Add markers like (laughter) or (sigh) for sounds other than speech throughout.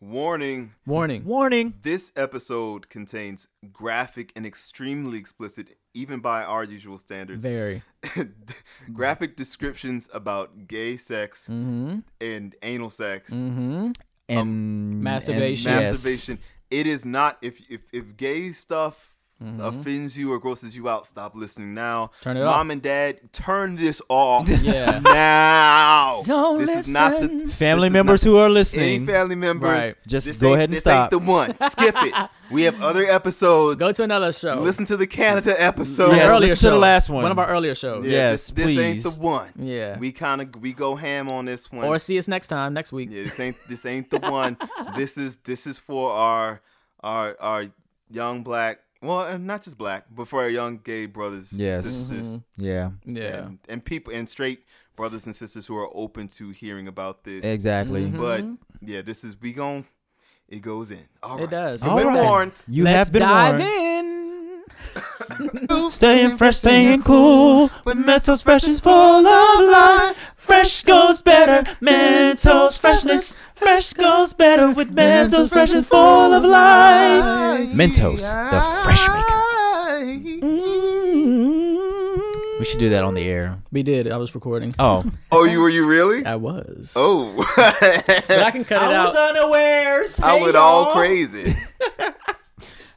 Warning. Warning. Warning. This episode contains graphic and extremely explicit, even by our usual standards, Very. (laughs) graphic descriptions about gay sex Mm-hmm. and anal sex, Mm-hmm. And Masturbation. and- yes. masturbation. It is not if if if gay stuff Mm-hmm. offends you or grosses you out, stop listening now. Turn it Mom off. Mom and dad, turn this off (laughs) Yeah. now. (laughs) Don't this is not the. Family members not- who are listening. any family members. Right. Just go ahead and this stop. ain't the one. Skip it. (laughs) We have other episodes. Go to another show. Listen to the Canada episode. An Yes, earlier listen to the last one. One of our earlier shows. Yeah, Yes, this, this ain't the one. Yeah. We kind of we go ham on this one. Or see us next time, next week. yeah, this ain't this ain't the one. this is this is for our our our young black. Well, uh, not just black, but for our young gay brothers, Yes. sisters, Yeah. Yeah. and, and people and straight brothers and sisters who are open to hearing about this. Exactly. Mhm. But yeah, this is we gon' it goes in. All It right. does. You've All been right. warned. You Let's have been dive warned. in. Staying fresh, staying cool. With Mentos fresh is full of life. Fresh goes better. Mentos freshness. Fresh goes better with Mentos fresh and full of life. Mentos, the fresh maker. Mm. We should do that on the air. We did. I was recording. Oh. Oh, you were you really? I was. Oh, But I can cut (laughs) it out. I was unawares. I went all crazy. (laughs)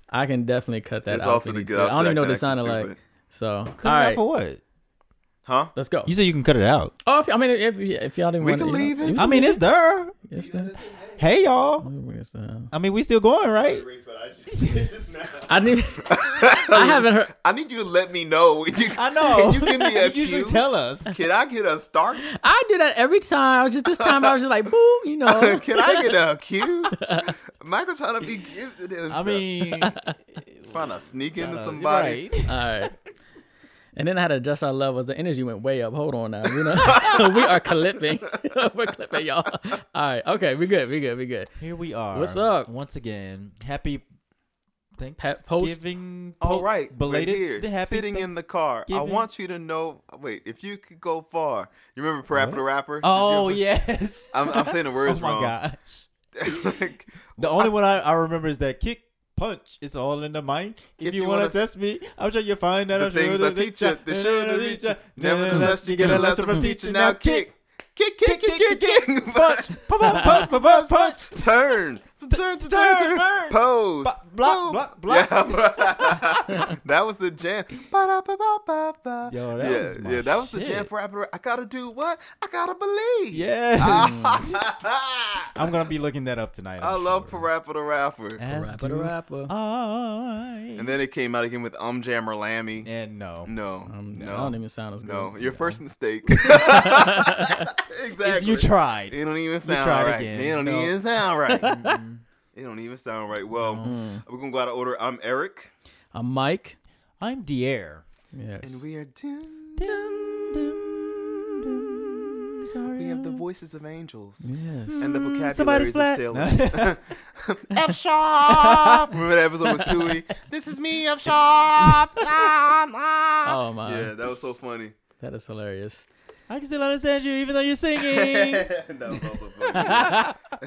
I can definitely cut that It's out. all to the need good. I don't even know what it Outside sounded like. So, Cut all it out for what? Huh? let's go. You said you can cut it out. Oh, if, I mean, if if y'all didn't We want can to, leave it. I mean, it's there. It's the, Hey, y'all. I mean, we still going, right? (laughs) I need. (laughs) I haven't heard. I need you to let me know. You, I know. Can (laughs) you give me a You cue? tell us. Can I get a start? I do that every time. I was just this time. I was just like, boom, you know. Can I get a cue? Michael trying to be cute. with. I mean, trying to sneak into somebody. right. All right. And then I had to adjust our levels. The energy went way up. Hold on now. You know, (laughs) (laughs) we are clipping. (laughs) We're clipping, y'all. All right. Okay. We good. We good. We good. Here we are. What's up? Once again, happy Pa- post- Thanksgiving. All po- right, belated. We're here, happy sitting in the car. I want you to know. Wait, if you could go far, you remember Parappa the Rapper? Oh yes. I'm, I'm saying the oh words my wrong. gosh. The only one I, I remember is that kick punch. It's all in the mind. If, If you, you want wanna- test me, I'm sure you'll find that the show things you I teach you, the show to reach you. Nevertheless, you get a lesson from teaching. Now kick, kick, kick, kick, kick, kick, punch, Punch, punch, punch, punch, punch. Turn, turn, turn, turn, turn, turn, turn. pose, Ba- block, pose. block, block. Yeah, (laughs) that was the jam. Ba-da-ba-ba-ba-ba. Yo, that yeah, was my yeah, that was the jam for Rapper. I gotta do what? I gotta believe. Yes. I (laughs) I'm gonna be looking that up tonight. I'm love sure. Parappa the Rapper. As Rapper the do rapper. I. And then it came out again with Um Jammer Lammy. and no. No, Um, no, I don't even sound as good. no. Your first mistake. (laughs) It's- exactly. You tried. It don't even sound tried right. again. It don't No. even sound right. Mm. it don't even sound right. Well, Mm. we're gonna go out of order. I'm Eric, I'm Mike. I'm Dier. Yes. and we are. Dun, Dum, dum, dum. Sorry. we have the voices of angels yes. and the vocabularies Somebody's of sailors. (laughs) (laughs) F sharp. Remember that episode with Stewie? (laughs) This is me, F sharp. Oh my. Yeah, that was so funny. That is hilarious. I can still understand you even though you're singing. that was also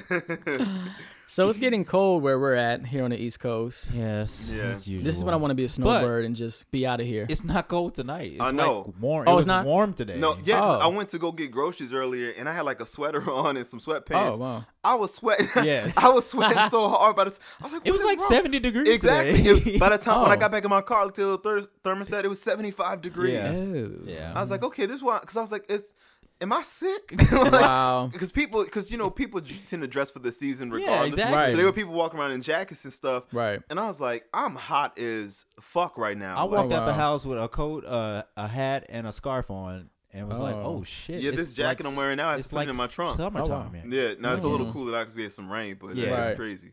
funny. So it's getting cold where we're at here on the East Coast. yes. Yeah. This is when I want to be a snowbird and just be out of here. It's not cold tonight. It's I know. Like warm. Oh, it it's was not? warm today. No, yeah, 'cause Oh. I went to go get groceries earlier, and I had like a sweater (laughs) on and some sweatpants. Oh wow. I was sweating. (laughs) Yes. I was sweating (laughs) so hard. By this, I was like, It was like wrong?" 70 degrees Exactly. today. It- by the time when I Oh. got back in my car, I looked at the thir- thermostat. It was seventy-five degrees. Yeah. Oh. yeah. I was like, okay, this one, because I was like, it's. Am I sick? (laughs) (laughs) like, Wow. Because people, because you know, people tend to dress for the season regardless. Yeah, regardless. exactly. Right. So there were people walking around in jackets and stuff. Right. And I was like, I'm hot as fuck right now. I Like, walked out the house with a coat, uh, a hat, and a scarf on, and was like, Oh. "Oh shit!" Yeah, this it's jacket like I'm wearing now, I it's to put it in my trunk. Summertime, Oh, wow. man. Yeah, now it's a little Mhm. cooler now because we had some rain, but Yeah. yeah, Right. it's crazy.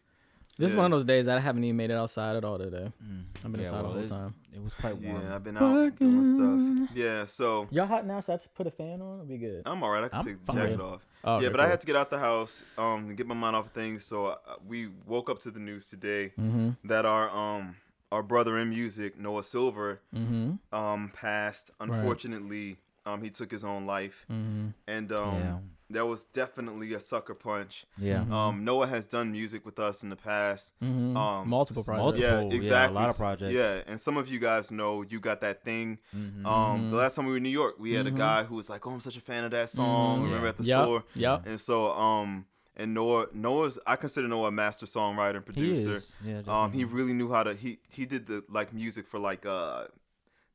This is one of those days I haven't even made it outside at all today. Mm. I've been Yeah, inside well, the whole it- time. It was quite warm. Yeah, I've been out doing stuff. Yeah, so Y'all hot now? So I put a fan on? It'll be good. I'm all right. I can I'm take the jacket off. Oh, yeah, okay, but I had to get out the house um to get my mind off of things. So uh, we woke up to the news today Mm-hmm. that our um our brother in music Noah Silver Mm-hmm. um passed. Unfortunately, um he took his own life, Mm-hmm. and um yeah. That was definitely a sucker punch. Yeah. Mhm. Um, Noah has done music with us in the past. Mhm. Um, Multiple projects. Multiple, Yeah, yeah, a lot of projects. Yeah, and some of you guys know you got that thing. Mhm. Um, the last time we were in New York, we had a guy who was like, "Oh, I'm such a fan of that song." Mhm. Remember Yeah. at the Yep, store? Yeah. And so, um, and Noah, Noah's, I consider Noah a master songwriter and he producer. is. Yeah, Um, he really knew how to. He he did the like music for like uh,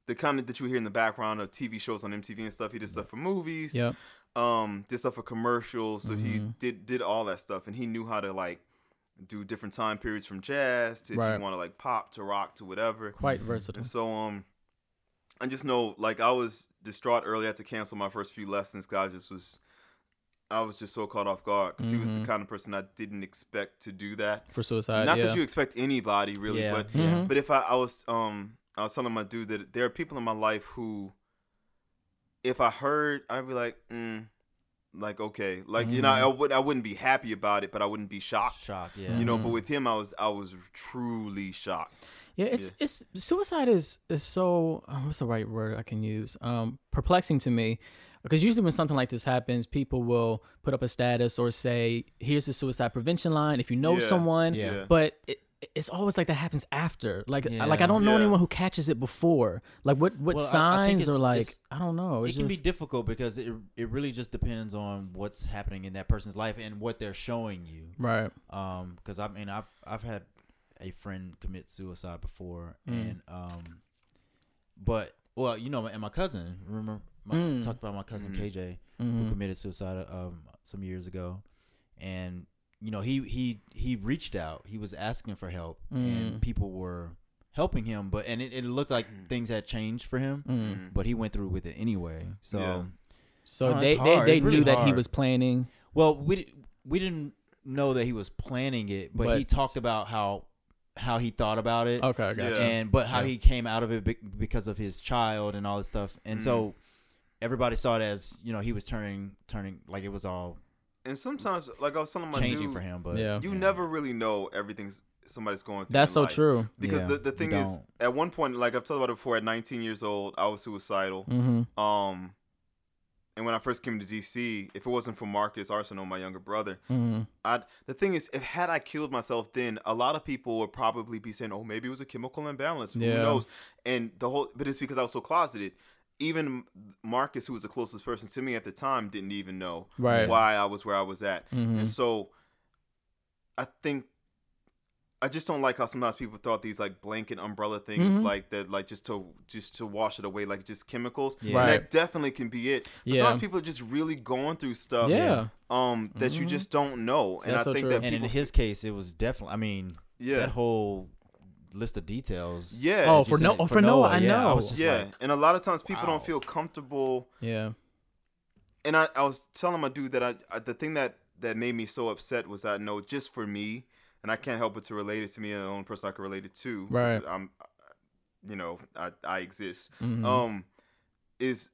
the kind of that you hear in the background of TV shows on MTV and stuff. He did stuff for movies. Yep. Um, did stuff for commercials. So he Mhm. did did all that stuff, and he knew how to like do different time periods from jazz to if Right. you want to like pop to rock to whatever. Quite versatile. And so um, I just know like I was distraught early. I had to cancel my first few lessons. God just was. I was just so caught off guard because he was the Mhm. kind of person I didn't expect to do that. For suicide. Not yeah. that you expect anybody really, yeah, but yeah. Mhm. but if I, I was um I was telling my dude that there are people in my life who if I heard I'd be like, mm, like okay. Like you know, I Mhm. would I wouldn't be happy about it, but I wouldn't be shocked. Shocked. Yeah. You know, but Mhm. with him I was I was truly shocked. Yeah, it's Yeah. it's suicide is is so uh, what's the right word I can use? Um, perplexing to me because usually when something like this happens, people will put up a status or say, "Here's the suicide prevention line if you know Yeah. someone." Yeah. But it, it's always like that happens after. Like I- like I don't know Yeah. anyone who catches it before. Like what what Well, I- I think signs or it's- like I don't know. It It's can be difficult because it it really just depends on what's happening in that person's life and what they're showing you. right. Um, because I mean, I've I've had a friend commit suicide before, Mm. and um, but well, you know, and my cousin, remember, my, Mm. talked about my cousin Mhm. KJ who Mhm. committed suicide um some years ago, and you know he he he reached out, he was asking for help, Mm. and people were helping him, but and it, it looked like Mm. things had changed for him, Mm. but he went through with it anyway. So. Yeah. So No, it's they, they they really knew that he was planning. Well, we we didn't know that he was planning it, but, he talked about how how he thought about it, Okay, I got Yeah. and but how Yeah. he came out of it be- because of his child and all this stuff, and Mm. so everybody saw it as you know he was turning turning like it was all And sometimes like I was telling my changing dude, for him. But Yeah. you never really know everything's somebody's going through. That's in so life. true. Because Yeah, the, the thing is, at one point, like I've told about it before, at 19 years old, I was suicidal. Mm-hmm. Um, and when I first came to DC, if it wasn't for Marcus Arceneaux, my younger brother, Mm-hmm. I the thing is, if had I killed myself then, a lot of people would probably be saying, "Oh, maybe it was a chemical imbalance." Who Yeah. knows? And the whole, but it's because I was so closeted. Even Marcus, who was the closest person to me at the time, didn't even know Right. why I was where I was at. Mm-hmm. And so, I think. I just don't like how sometimes people thought these like blanket umbrella things Mhm. like that, like just to just to wash it away, like just chemicals. Yeah. Right. that definitely can be it. But Yeah. sometimes people are just really going through stuff yeah. um that you Mhm. just don't know. And That's I so think true. that and in his case, it was definitely. I mean, yeah. that whole list of details. yeah. Oh, for said- no- oh, for Noah, I yeah, know. was just yeah. like, and a lot of times people wow. don't feel comfortable Yeah. and I, I was telling my dude that I, I the thing that that made me so upset was that no, just for me, and I can't help but to relate it to me and the only person I can relate it to. Right. I'm, you know, I I exist. Mhm. Um, is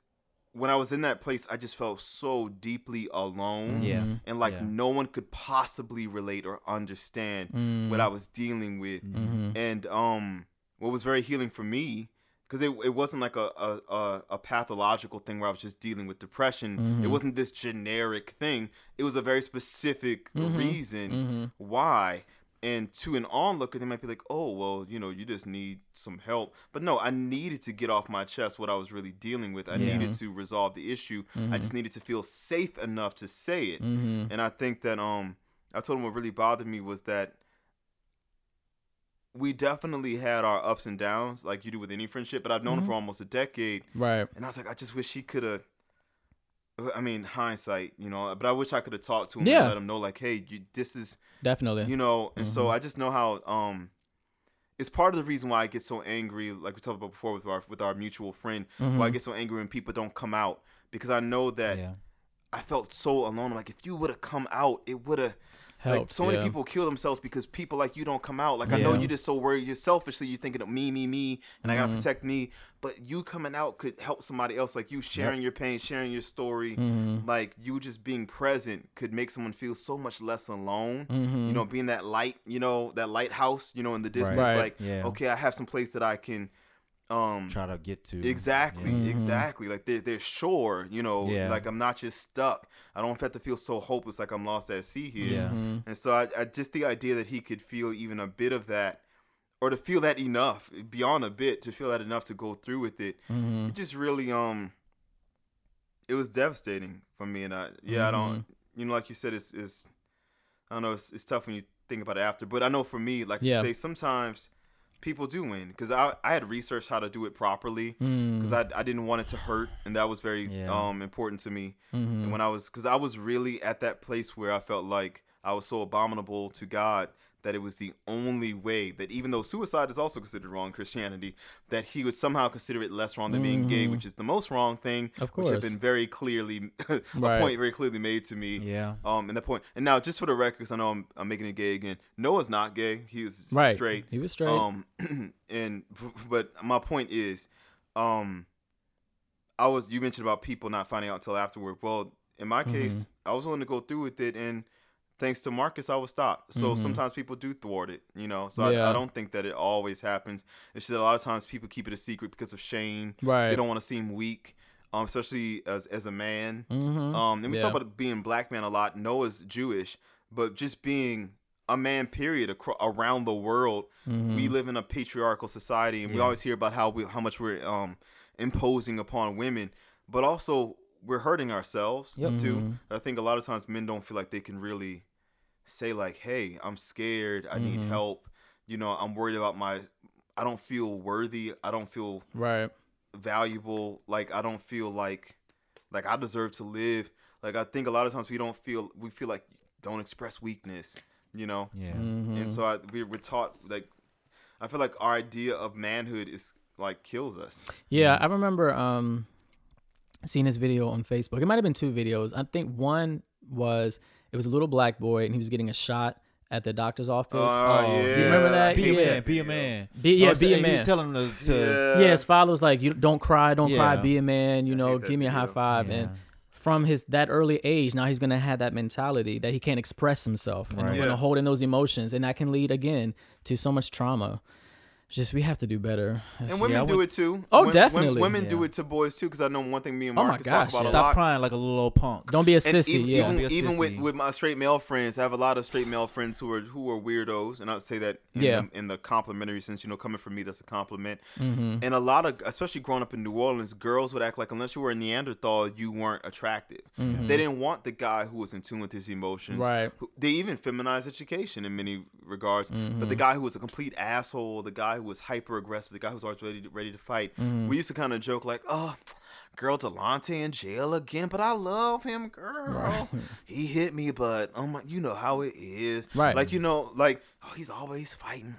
when I was in that place, I just felt so deeply alone. Yeah. Mhm. And like Yeah. no one could possibly relate or understand Mhm. what I was dealing with. Mhm. And um, what was very healing for me, because it, it wasn't like a, a, a, pathological thing where I was just dealing with depression. It Mhm. wasn't this generic thing. It was a very specific Mhm. reason Mhm. why. And to an onlooker, they might be like, "Oh, well, you know, you just need some help." But no, I needed to get off my chest what I was really dealing with. I Yeah. needed to resolve the issue. I Mhm. just needed to feel safe enough to say it. Mhm. And I think that um I told him what really bothered me was that we definitely had our ups and downs, like you do with any friendship, but I've known him Mhm. for almost a decade. Right. And I was like, I just wish he could have I mean, hindsight, you know, but I wish I could have talked to him Yeah. and let him know, like, hey, you, this is, Definitely. you know, and so Mhm. I just know how, um, it's part of the reason why I get so angry, like we talked about before with our with our mutual friend, why I Mhm. get so angry when people don't come out because I know that yeah. I felt so alone. I'm like, if you would have come out, it would have like so many yeah. people kill themselves because people like you don't come out. Like I know you're just so worried. You're selfishly you're thinking of me, me, me, and I gotta Mhm. protect me. But you coming out could help somebody else. Like you sharing your pain, sharing your story. Mhm. Like you just being present could make someone feel so much less alone. Mhm. You know, being that light, you know, that lighthouse, you know, in the distance. Right. Like, Yeah. okay, I have some place that I can um try to get to. Exactly, Yeah. Mhm. exactly. Like they're they're sure, you know, Yeah. like I'm not just stuck. I don't have to feel so hopeless like I'm lost at sea here. Yeah. Mhm. And so I, I just the idea that he could feel even a bit of that, or to feel that enough beyond a bit to feel that enough to go through with it, Mhm. it just really um, it was devastating for me. And I yeah I don't you know like you said it's it's I don't know it's, it's tough when you think about it after, but I know for me like Yeah. you say sometimes people do win because I I had researched how to do it properly Mm. because I, I didn't want it to hurt and that was very Yeah. um important to me Mhm. and when I was because I was really at that place where I felt like I was so abominable to God that it was the only way that even though suicide is also considered wrong in Christianity that he would somehow consider it less wrong than being gay Mhm. which is the most wrong thing Of course. which had been very clearly (laughs) a Right. point very clearly made to me Yeah. um and that point and now just for the record 'cause I know I'm, I'm making it gay again Noah's not gay he was right. straight He was straight. um, (clears throat) and (laughs) but my point is, um, I was you mentioned about people not finding out until afterward. Well, in my case, I was willing to go through with it, and thanks to Marcus, I was stopped. So Mhm. sometimes people do thwart it, you know. So I, Yeah. I don't think that it always happens. It's just that a lot of times people keep it a secret because of shame. right. They don't want to seem weak, um, especially as as a man. Mhm. Um, and we Yeah. talk about being black man a lot. Noah's Jewish, but just being a man, period, acro- around the world Mhm. we live in a patriarchal society and we always hear about how we how much we're um imposing upon women but also we're hurting ourselves Yep. too Mhm. i think a lot of times men don't feel like they can really say like hey i'm scared i need Mhm. help you know i'm worried about my i don't feel worthy i don't feel right. valuable like i don't feel like like i deserve to live like i think a lot of times we don't feel we feel like don't express weakness you know Yeah. Mhm. and so I, we, we're taught like i feel like our idea of manhood is like kills us Yeah, I remember um seeing this video on Facebook. It might have been two videos. I think one was it was a little black boy and he was getting a shot at the doctor's office. Oh, Oh, yeah. you remember that? Be a man. Be a man. Be, yeah, Oh, so be a He man. was telling him to. to yeah. yeah, his father was like, "You don't cry, don't cry, be a man. You I know, give me a high video. five." yeah. And from his that early age, now he's gonna have that mentality that he can't express himself, and Right. he's Yeah. gonna hold in those emotions, and that can lead again to so much trauma. Just we have to do better. and women Yeah, I do went- it too Oh, Wom- wom- definitely. women do it to boys too because i know one thing me and Oh my marcus gosh, talk about yeah. a Stop crying like a little old punk. Don't be a and sissy. even, yeah. Don't a even, even with, with my straight male friends, I have a lot of straight male friends who are who are weirdos, and I'd say that in, Yeah. the, in the complimentary sense. You know, coming from me, that's a compliment. hmm And a lot of, especially growing up in New Orleans, girls would act like unless you were a Neanderthal, you weren't attractive. Mhm. They didn't want the guy who was in tune with his emotions. Right. They even feminized education in many regards. But the Mhm. guy who was a complete asshole, the guy who was hyper aggressive, the guy who was always ready to, ready to fight. Mhm. We used to kind of joke like, "Oh, girl, Delonte in jail again, but I love him, girl. Right. (laughs) He hit me, but oh my, you know how it is. Right. Like you know, like oh, he's always fighting.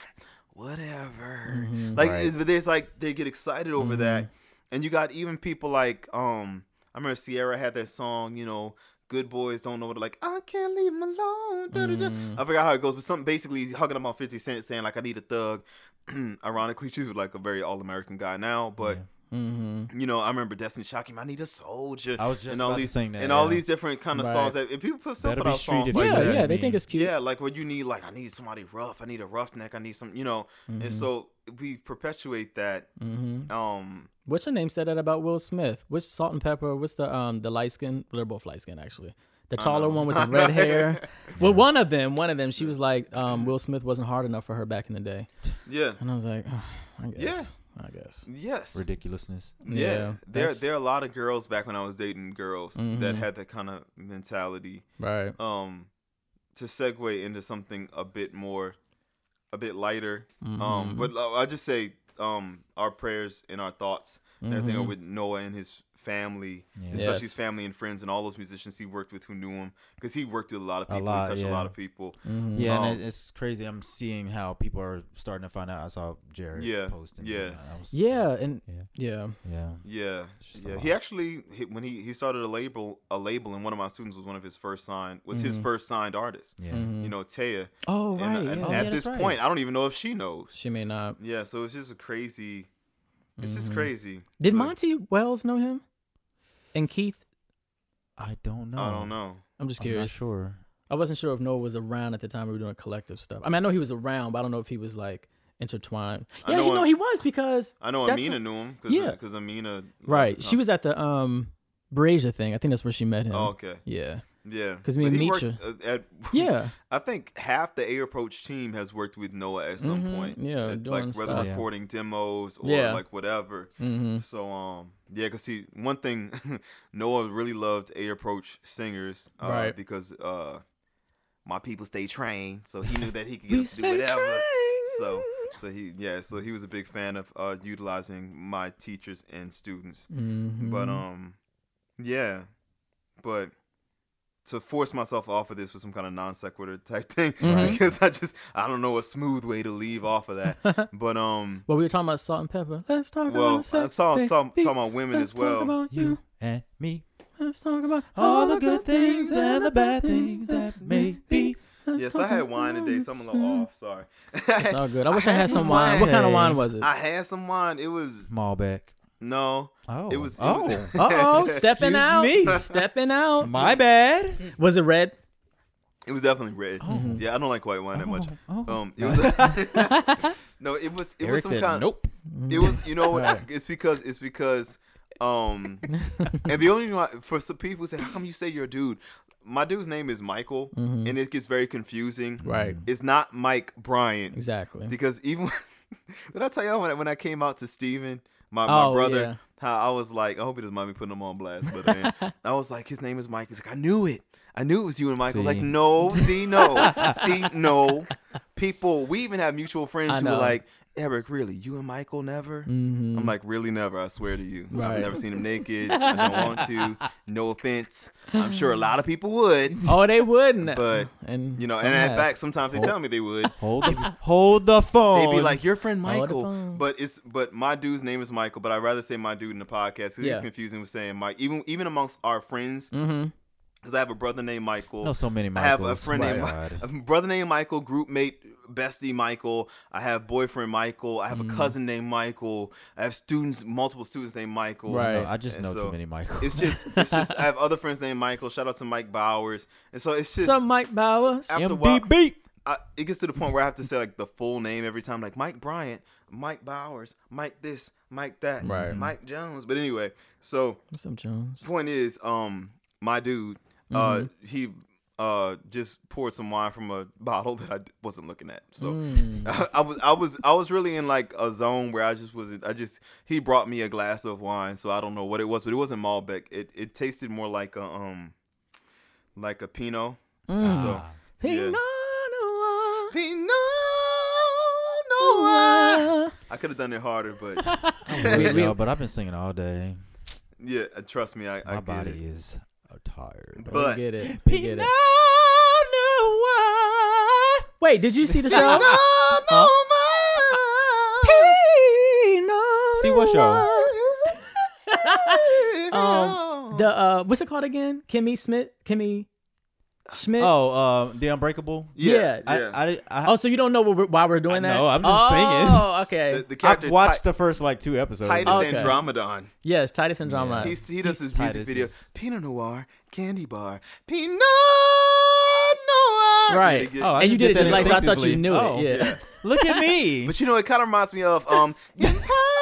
Whatever. Mhm. Like, Right. but there's like they get excited over that, Mm-hmm. and you got even people like um, I remember Ciara had that song, you know. Good boys don't know what like I can't leave him alone. da, da, da." Mhm. I forgot how it goes, but something basically hugging him on Fifty Cent, saying like I need a thug. (clears throat) Ironically, she's like a very all American guy now, but hmm you know I remember Destiny Shocking. I need a soldier. I was just and all these sing that, and all these different kind of Right. songs that and people put still put out songs like yeah, that. yeah, they think it's cute. Yeah, like what you need, like I need somebody rough. I need a roughneck. I need some, you know. Mm-hmm. And so we perpetuate that. hmm Um, What's her name said that about Will Smith? Which Salt-N-Pepa? What's the um the light skin? They're both light skin actually. The taller one with the red hair. (laughs) Well, one of them, one of them, she was like, um, Will Smith wasn't hard enough for her back in the day, yeah, and I was like, oh, I guess, Yeah. I guess. yes, Ridiculousness. yeah. Yeah, there, there are a lot of girls back when I was dating girls that Mhm. had that kind of mentality. Right. Um, to segue into something a bit more, a bit lighter. Um, Mhm. but uh, I just say, um, our prayers and our thoughts and everything are Mhm. with Noah and his family, Yeah. especially his Yes. family and friends and all those musicians he worked with who knew him, because he worked with a lot of A people. lot, he touched a lot of people. Mhm. Yeah, Um, and it's crazy. I'm seeing how people are starting to find out. I saw Jared Yeah, posting. yeah. and was- Yeah, and yeah, yeah. yeah. Yeah, It's just a yeah. He actually he, when he he started a label a label and one of my students was one of his first signed was his Mhm. first signed artist. Yeah. Mhm. You know, Taya. Oh And, right. uh, yeah. and Oh, at yeah, this right. point, I don't even know if she knows. she may not. Yeah, so it's just a crazy. It's just Mhm. crazy. Did Like, Monty Wells know him? And Keith? I don't know. I don't know. I'm just I'm not curious. sure. I wasn't sure if Noah was around at the time we were doing collective stuff. I mean, I know he was around, but I don't know if he was like intertwined. I Yeah, know you know him- he was because I know Amina a- knew him because Yeah. because Amina right. She was at the um Brazier thing. I think that's where she met him. Oh, okay. Yeah. Yeah. 'Cause me But and he Mitra- uh, at (laughs) Yeah. I think half the A Approach team has worked with Noah at some Mhm, point. yeah, At, doing like whether stuff. Recording demos or Yeah. like whatever. Mm-hmm. So um yeah, cause he one thing (laughs) Noah really loved A Approach singers, uh, Right. Because uh my people stay trained, so he knew that he could (laughs) get to do whatever. trained. So so he yeah, so he was a big fan of uh utilizing my teachers and students. Mhm. But um yeah. But to force myself off of this with some kind of non sequitur type (laughs) thing Right. because I just I don't know a smooth way to leave off of that. (laughs) But um well, we were talking about Salt-N-Pepa. Let's talk well, I about sex, saw talking, baby. talking about women Let's as well. Talk about you. You and me. Let's talk about All the good things and the bad things that may be. Let's Yes, I had wine today, so I'm a little off. Sorry. It's all good. I (laughs) wish I, had, some wine. wine. What kind of wine was it? I had some wine. It was Malbec. No. Oh. It was- it oh. was- Uh oh, (laughs) stepping out. me. (laughs) Stepping out. My bad. Was it red? It was definitely red. Oh. Yeah, I don't like white wine that much. Oh, oh. Um, it was (laughs) no, it was it Eric was some said, kind. nope. It was you know what? Right. It's because it's because um, and the only reason why, for some people say, how come you say you're a dude? My dude's name is Michael, Mhm. and it gets very confusing. Right. It's not Mike Bryant Exactly. because even did I tell y'all when I, when I came out to Steven, my, my Oh, brother, yeah. how I was like, I hope he doesn't mind me putting him on blast, but man, uh, (laughs) I was like, his name is Mike. He's like, I knew it. I knew it was you and Michael. Like, no, see, no, (laughs) see, no. People, we even have mutual friends who are like, Eric, really, you and Michael never? Mhm. I'm like, really, never. I swear to you. I've never seen him naked. (laughs) I don't want to. No offense. I'm sure a lot of people would, (laughs) oh, they wouldn't. but and you know, and in have. fact, sometimes they Hold- tell me they would. Hold the hold the phone. They'd be like, "Your friend Michael," but it's but my dude's name is Michael. But I'd rather say my dude in the podcast because Yeah. it's confusing with saying Mike. Even even amongst our friends, Mm-hmm. Because I have a brother named Michael. I know so many I have a friend named God. a brother named Michael, group mate, bestie Michael. I have boyfriend Michael. I have Mm. a cousin named Michael. I have students, multiple students named Michael. Right. No, I just And know so too many Michaels. It's just, it's just. I have other friends named Michael. Shout out to Mike Bowers. And so it's just. Some Mike Bowers. After a while- MBB. I, it gets to the point where I have to say like the full name every time, like Mike Bryant, Mike Bowers, Mike this, Mike that, Right. Mike Jones. But anyway, so What's up, Jones? point is, um, my dude, uh, he uh just poured some wine from a (laughs) bottle that I wasn't looking at. So Mm. (laughs) I was I was I was really in like a zone where I just wasn't. I just he brought me a glass of wine, so I don't know what it was, but it wasn't Malbec. It it tasted more like a um like a Pinot. Mm. So Pinot Noir. Pinot Noir. I could have done it harder, but (laughs) Wait, we- y'all, but I've been singing all day. yeah, uh, trust me, I, I My get body it. is tired. We But- get it. We get it. Wait, did you see the show? Pinot Noir. Pinot See what show? (laughs) Um, the uh, what's it called again? Kimmy Schmidt. Kimmy Schmidt. Oh, uh, the Unbreakable. yeah. I, yeah. I, I, oh, so you don't know what we're, why we're doing I that? know, I'm just oh, singing. Oh, okay. the, the character I've watched Ti- the first like two episodes. Titus Okay. Andromedon. yes, Titus Andromedon. Yeah. He's, he does He's his music Titus video. is- Pinot Noir, candy bar. Pinot Noir. Right. Yeah, they get- Oh, I and you did it did just that like so I thought you instinctively. knew Oh, it. Yeah. yeah. Look at me. (laughs) But you know, it kind of reminds me of um. Impossible. (laughs)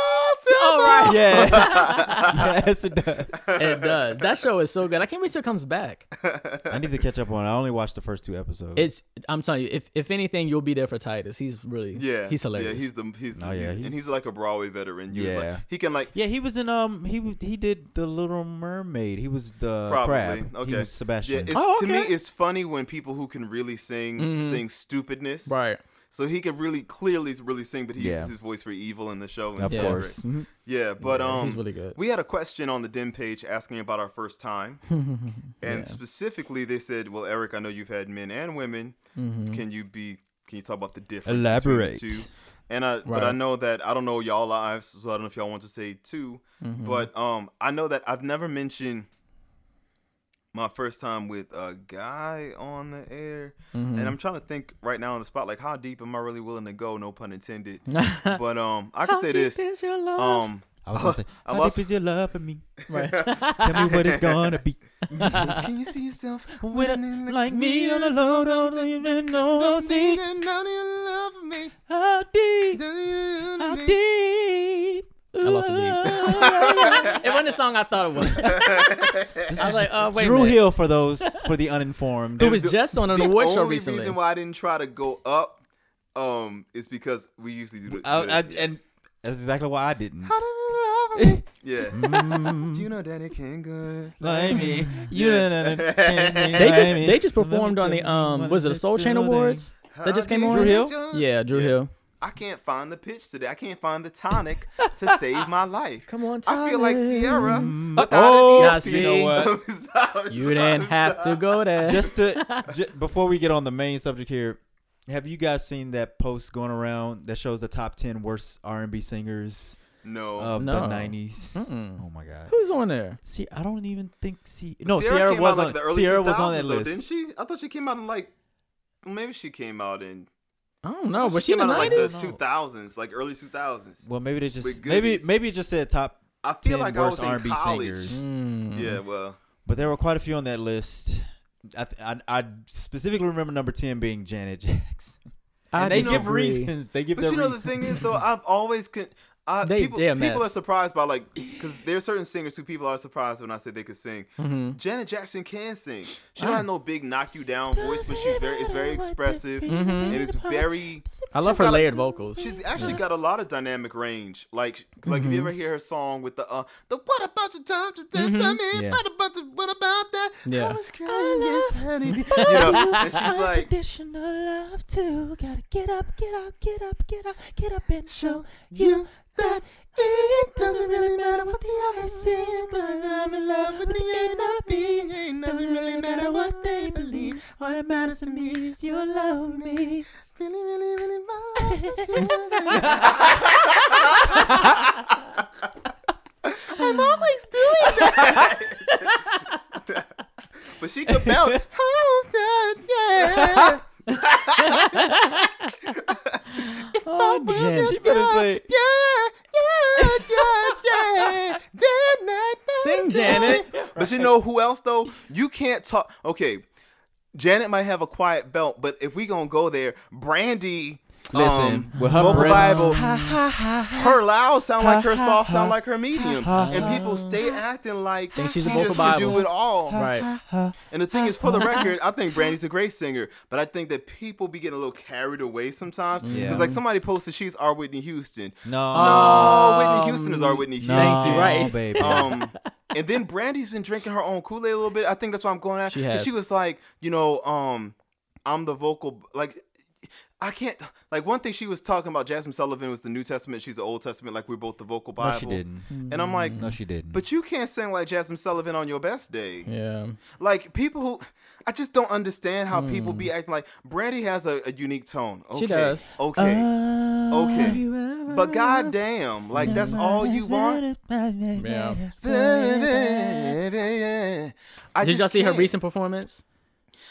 Oh, right. yes, (laughs) yes, it does. it does. That show is so good. I can't wait till it comes back. I need to catch up on. it. I only watched the first two episodes. It's. I'm telling you, if if anything, you'll be there for Titus. He's really. Yeah, He's hilarious. Yeah, he's the he's, Oh, he's- yeah, and he's- he's like a Broadway veteran. You yeah, Yeah. like, he can like yeah, he was in um he he did the Little Mermaid. He was the Probably. crab. Okay. He was yeah. Sebastian. It's, Oh, To me, it's funny when people who can really sing Mhm. sing stupidness. right. So he can really clearly really sing, but he Yeah. uses his voice for evil in the show. And of it's Yeah. course. great. Mhm. Yeah, but Yeah, um, he's really good. we had a question on the DEM page asking about our first time, (laughs) and Yeah. specifically they said, "Well, Eric, I know you've had men and women. Mhm. Can you be? Can you talk about the difference Elaborate. between the two?" And I, but I know that I don't know y'all lives, so I don't know if y'all want to say too. Mhm. But um, I know that I've never mentioned my first time with a guy on the air, Mhm. and I'm trying to think right now on the spot, like how deep am I really willing to go? No pun intended. (laughs) but um, I can How say deep this. is your love? Um, I was gonna say, (laughs) I how lost- deep is your love for me? (laughs) right. Tell me what it's gonna be. can you see yourself With a, like me on the low, don't even know, see. None of your love for me? How deep? Do you How love me? deep? I lost a beat. (laughs) it wasn't the song I thought it was. (laughs) I was like, oh wait. Dru minute. Hill for those for the uninformed. Who was The- just on an the award show only recently. reason why I didn't try to go up, um, is because we usually do. The, I, I, and that's exactly why I didn't. How do you love me? (laughs) Yeah. Mm, Do you know Daddy can good like me, you Yeah. They just they just performed on the um was it the Soul Train Awards? That just came on? do Dru Hill? Yeah, Dru Yeah. Hill. I can't find the pitch today. I can't find the tonic to (laughs) save my life. Come on, I feel like Ciara. Without oh, Now, you know what? (laughs) what? You didn't have to go there. just to (laughs) j- before we get on the main subject here, have you guys seen that post going around that shows the top ten worst R and B singers No. of No. the nineties? Mm-mm. Oh my god! Who's on there? See, I don't even think see. No, Ciara, Ciara, was out, like, on. the early Ciara was on that though, list. didn't she? I thought she came out in like. Maybe she came out in. I don't know. she Was she in came the out in like the two thousands, like early two thousands. Well, maybe they just maybe maybe it just said top I feel ten like I was worst in R&B college. singers. Mm. Yeah, well, But there were quite a few on that list. I, th- I, I specifically remember number ten being Janet Jackson. I And they give disagree. reasons. They give but their you know reasons. the thing is though, I've always con- I, They- people, they people are surprised by like because there are certain singers who people are surprised when I say they could sing. Mhm. Janet Jackson can sing. She Ah. don't have no big knock you down voice, but she's very it's very expressive Mhm. and it's very. I love her got a- layered vocals. She's actually got a lot of dynamic range. Like like if you Mhm. ever hear her song with the uh the what about your time to Mhm. me Yeah. what about the, what about that? Yeah. I was crying, yes, honey. (laughs) you know, and she's like Unconditional love too. Gotta get up, get up, get up, get up, get up and show you that it doesn't really matter what the others say, cause I'm in love with the. Ain't doesn't really matter what they believe. All that matters to me is you love me. Really, really, really, my I'm always doing that. (laughs) but she could belt. Oh, that, yeah. Oh, Jen. She better say, Yeah, yeah, yeah, yeah. Did not Sing, Janet. But you know who else though? You can't talk. Okay, Janet might have a quiet belt, but if we gonna go there, Brandy. Listen, um, with her vocal Bible, her loud sound like her soft sound like her medium, and people stay acting like Think she's a she vocal just can do it all. Right. And the thing is, for the record, I think Brandy's a great singer, but I think that people be getting a little carried away sometimes. Because Yeah. like somebody posted, she's our Whitney Houston. no, No, Whitney Um, Houston is our Whitney no, Houston. Thank you, right. baby. Um, and then Brandy's been drinking her own Kool Aid a little bit. I think that's why I'm going at. She 'Cause has. She was like, you know, um, I'm the vocal like. I can't like one thing she was talking about. Jazmine Sullivan was the New Testament. She's the Old Testament. Like we're both the vocal Bible. no, she didn't. And I'm like, No, she didn't. but you can't sing like Jazmine Sullivan on your best day. Yeah. Like people who, I just don't understand how people be acting like Brandy has a, a unique tone. Okay, She does. Okay, okay. okay. but goddamn, like that's all you want. Yeah. I Did y'all see her can't. recent performance?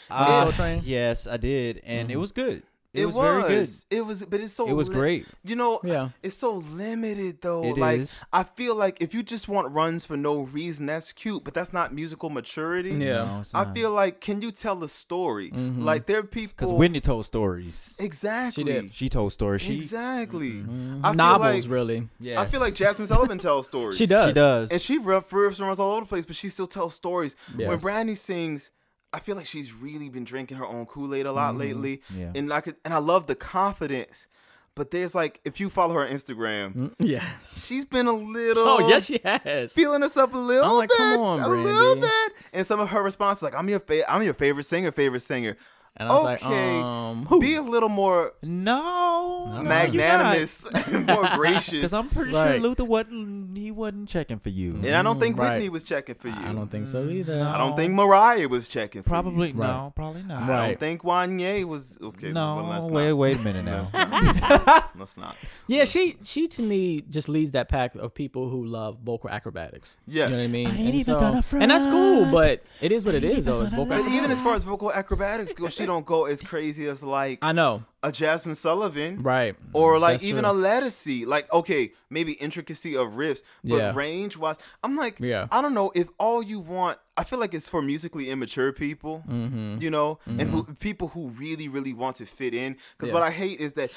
Uh, Soul Train? Yes, I did, and it Mhm. was good. It, It, was, was, very good. It was, but it's so. It was li- great. You know, Yeah. it's so limited though. It like is. I feel like if you just want runs for no reason, that's cute, but that's not musical maturity. Yeah. No, it's I feel like, can you tell a story? Mhm. Like there are people. because Whitney told stories. exactly. She did. She told stories. She exactly. Mhm. I feel Novels, like- really. Yeah. I feel like Jazmine Sullivan tells stories. (laughs) She does. She does. and she rough riffs runs all over the place, but she still tells stories. When Yes. Brandy sings, I feel like she's really been drinking her own Kool Aid a lot Mm-hmm. lately, Yeah. and like, and I love the confidence. But there's like, if you follow her on Instagram, Mm, Yes. she's been a little. Oh, yes, she has. Feeling herself a little I'm like, bit, come on, a little bit, and some of her responses like, "I'm your fa- I'm your favorite singer, favorite singer." And I was like, Okay, um, who? Be a little more no, No, magnanimous, more (laughs) gracious. Because I'm pretty Right. sure Luther wasn't. He wasn't checking for you. and I don't think Mm, right. Whitney was checking for you. I don't think so either. I don't think Mariah was checking. For Probably You. Right. no. Probably not. I don't think Wanya was okay. No. well, let's wait. not. Wait a minute now. (laughs) Let's not. Let's. Yeah, she she to me just leads that pack of people who love vocal acrobatics. Yes. You know what I mean? I ain't and, even so- gonna and that's cool, but it is what it (laughs) I ain't is though. even It's vocal But even as far as vocal acrobatics go, she don't go as crazy as like I know. a Jazmine Sullivan. Right. Or like That's even true. a Ledisi, like okay, maybe intricacy of riffs, but Yeah. range wise, I'm like, Yeah. I don't know if all you want. I feel like it's for musically immature people, Mm-hmm. you know, and who, people who really, really want to fit in. Because Yeah. what I hate is that,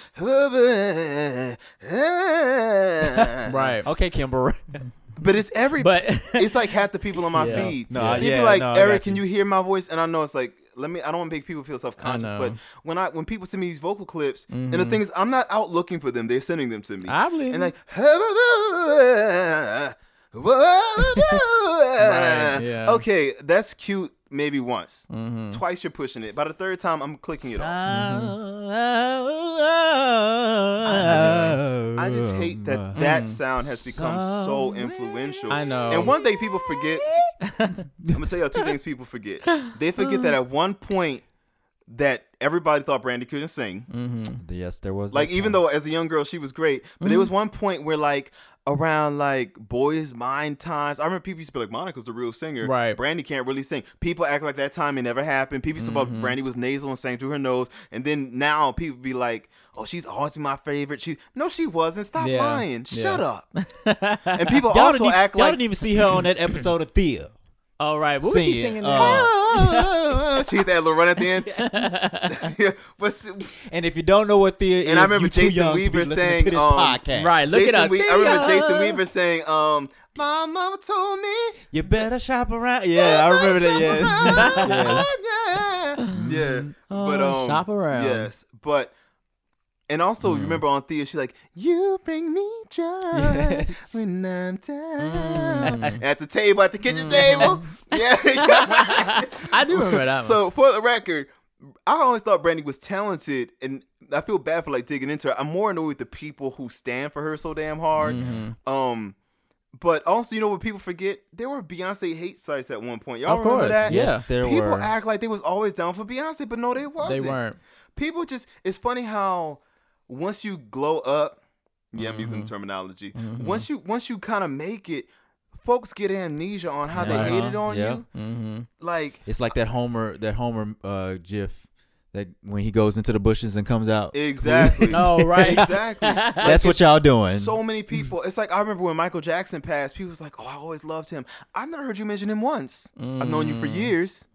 Right. (laughs) Okay, Kimber. But it's every, But it's like half the people on my (laughs) Yeah. feed. No, People yeah, like no, Eric, can you. you hear my voice? And I know it's like. Let me. I don't want to make people feel self conscious, but when I when people send me these vocal clips, and the Mhm. thing is, I'm not out looking for them; they're sending them to me. I believe. and like, yeah. okay, that's cute. Maybe once, Mhm. twice you're pushing it. By the third time, I'm clicking it off. I just hate that that Mm. sound has become so influential. I know. And one thing people forget, (laughs) I'm gonna tell y'all two things people forget. They forget that at one point that everybody thought Brandy couldn't sing. Mhm. Yes, there was. Like even though as a young girl she was great, but there was one point where like around like boys mind times, I remember people used to be like Monica's the real singer. Right. Brandy can't really sing. People act like that time it never happened. People used to thought Brandy was nasal and sang through her nose, and then now people be like, "Oh, she's always my favorite." She no, she wasn't. Stop Yeah. lying. Yeah. Shut up. (laughs) and people y'all also act y'all like. didn't even see her on that episode of Thea. All right. What was she Singing, singing? uh, there? (laughs) she hit that little run at the end. yeah, (laughs) but And if you don't know what Thea is, And I remember you too Jason young to be Weaver saying, to this um, podcast. Right. Look Jason it up. We- I remember Jason Weaver saying, um, "My mama told me." You better shop around. Yeah, I remember that. Yes. (laughs) yes. yeah. Yeah. But Oh, um shop around. Yes. But and also Mm. remember on Thea, she's like, You bring me joy Yes. when I'm down. Mm. At the table, at the kitchen table. Yeah. (laughs) (laughs) I do remember that one. so for the record, I always thought Brandy was talented and I feel bad for like digging into her. I'm more annoyed with the people who stand for her so damn hard. Mhm. Um but also, you know what people forget? There were Beyonce hate sites at one point. Y'all Of remember course, that? yeah. Yes, there people were. act like they was always down for Beyonce, but no, they wasn't. They weren't. People just it's funny how once you glow up, yeah, I'm using Mm-hmm. the terminology. Once you once you kind of make it, folks get amnesia on how Yeah. they hated on Yeah. you. Mm-hmm. Like It's like that Homer, that Homer uh, GIF that when he goes into the bushes and comes out. exactly. (laughs) (laughs) Oh, right. exactly. (laughs) That's what y'all doing. So many people. It's like I remember when Michael Jackson passed. People was like, "Oh, I always loved him." I've never heard you mention him once. I've known you for Mm. years.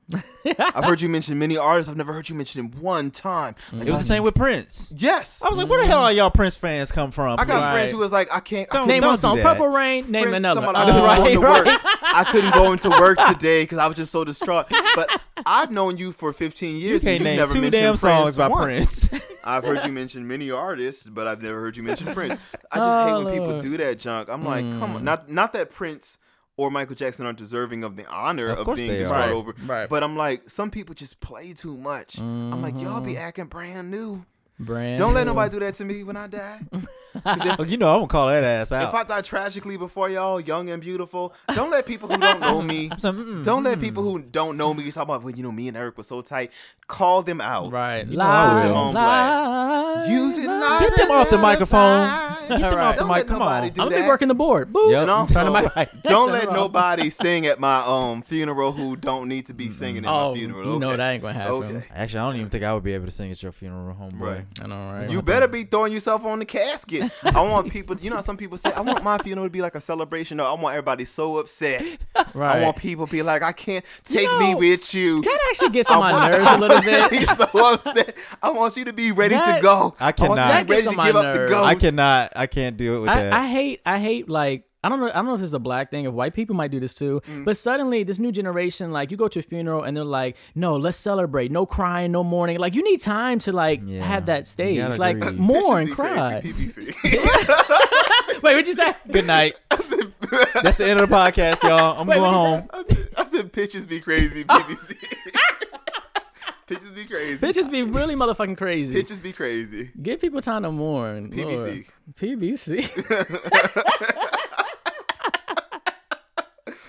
I've heard you mention many artists. I've never heard you mention him one time. Like, it was the same with Prince. Yes. I was like, where the hell are y'all Prince fans come from? I got Right. friends who was like, I can't. I Don't- couldn't Name one do song. that. Purple Rain. Name friends another. talking about, I Uh, couldn't go right, into work. I couldn't go into work (laughs) today because I was just so distraught. But I've known you for 15 you years. can't and you've name never two mentioned damn songs by once. Prince. (laughs) I've heard you mention many artists, but I've never heard you mention Prince. I just hate Oh, when people Lord. do that junk. I'm like, come on. Not not that Prince or Michael Jackson aren't deserving of the honor Of of, being they are. Right, over. right. But I'm like, some people just play too much. I'm like, y'all Mm-hmm. be acting brand new. Brand Don't let nobody do that to me when I die. (laughs) 'Cause if, (laughs) you know, I'm gonna call that ass out. if. I die tragically before y'all, young and beautiful, don't let people who don't know me (laughs) So, mm, Don't let mm. people who don't know me talk about, well, you know, me and Eric were so tight. Call them out. Right. You know lies, know, lies, Use it. Lies, get them off the microphone. Lies. Get them right. off the mic. Come on. I'm gonna be working the board. Boop. Yep. And also, Turn the Right. (laughs) don't let nobody sing at my um funeral who don't need to be singing at Oh, my funeral. you know okay? that ain't gonna happen. Okay. Actually, I don't even think I would be able to sing at your funeral, homeboy. Right. I know, right? You better be throwing yourself on the casket. (laughs) I want people, you know, how some people say, I want my (laughs) funeral to be like a celebration. No, I want everybody so upset. right. I want people to be like, I can't take me know, with you. that actually gets on I my want- nerves a little bit. (laughs) want be so upset. I want you to be ready to go. I want you to cannot. be That gets ready to my give up the ghost. I cannot. I can't do it with I, that. I hate I hate like I don't know I don't know if this is a black thing if white people might do this too Mm. but suddenly this new generation like you go to a funeral and they're like no let's celebrate no crying no mourning like you need time to like Yeah. have that stage gotta like agree. (laughs) mourn Pictures cry (laughs) (laughs) wait what did you say Good night. Said, That's the end of the podcast, y'all. I'm Wait, going home. I said, I said pictures be crazy, PBC. pictures be crazy. bitches be really motherfucking crazy Pictures be crazy. give people time to mourn PBC. Lord. PBC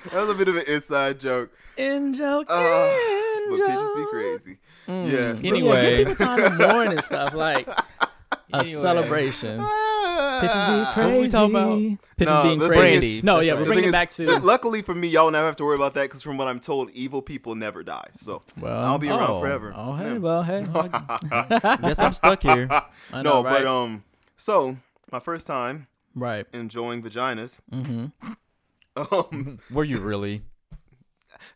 (laughs) That was a bit of an inside joke. in joke Uh, in but pictures be crazy. Mm. Yeah. So, so- Anyway. give people time to mourn and stuff like (laughs) a Anyway. celebration Ah, Pitches be What crazy. we talking about? Pitches No, being crazy. is- no, yeah, right. we're bringing thing it back is, to. (laughs) Luckily for me, y'all never have to worry about that because from what I'm told, evil people never die. So Well, I'll be around oh, forever. Oh, hey, Yeah. well, hey. Guess I'm stuck here. I no, right? but um, so my first time right. enjoying vaginas. Mm-hmm. Um, (laughs) Were you really?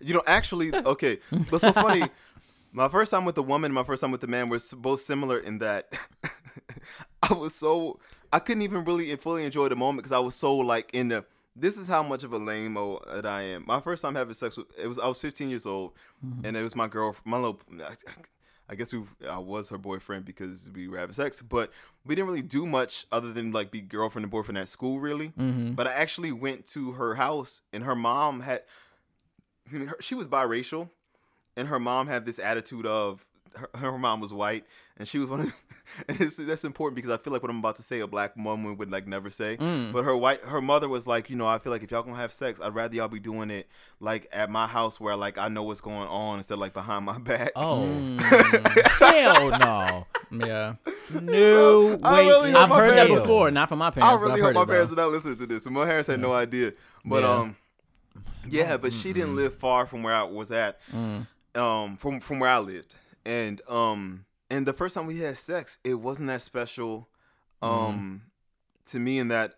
you know, actually, okay, but so funny. (laughs) My first time with the woman, my first time with the man were both similar in that (laughs) I was so I couldn't even really fully enjoy the moment because I was so like in the. This is how much of a lame that I am. My first time having sex with it was I was 15 years old, and it was my girl, my little. I guess we I was her boyfriend because we were having sex, but we didn't really do much other than like be girlfriend and boyfriend at school, really. Mm-hmm. But I actually went to her house, and her mom had. I She was biracial, and her mom had this attitude of her, her mom was white, and she was one of. (laughs) And it's, that's important because I feel like what I'm about to say, a black woman would like never say. Mm. But her white, her mother was like, you know, I feel like if y'all gonna have sex, I'd rather y'all be doing it like at my house where like I know what's going on instead of like behind my back. Oh, (laughs) Mm. hell no. yeah. No I wait, really I've heard that before, not from my I parents, really but I've hope my it, parents are not listening to this. My parents had no idea. But Yeah. um, yeah, but she didn't live far from where I was at. Mm. um from from where I lived. And um and the first time we had sex, it wasn't that special um to me in that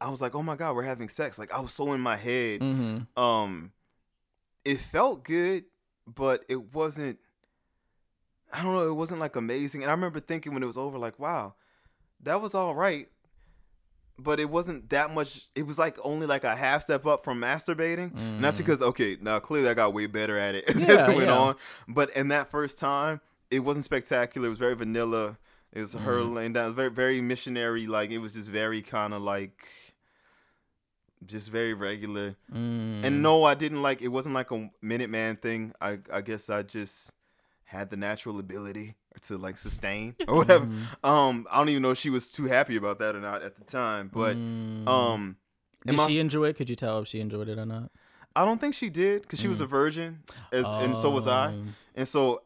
I was like, "Oh my god, we're having sex." Like I was so in my head. Mm-hmm. Um it felt good, but it wasn't I don't know, it wasn't like amazing. And I remember thinking when it was over like, "Wow, that was all right." But it wasn't that much. It was like only like a half step up from masturbating. And that's Mm. because okay, now clearly I got way better at it (laughs) as Yeah, it went yeah. on. But in that first time, it wasn't spectacular. It was very vanilla. It was her Mm. laying down. It was very very missionary. Like it was just very kind of like just very regular. Mm. And no, I didn't like. It wasn't like a Minute Man thing. I I guess I just had the natural ability to like sustain (laughs) or whatever. Mhm. Um, I don't even know if she was too happy about that or not at the time. But Mm. um, did my- she enjoy it? Could you tell if she enjoyed it or not? I don't think she did because she was Mm. a virgin, as and so was I. Um, And so,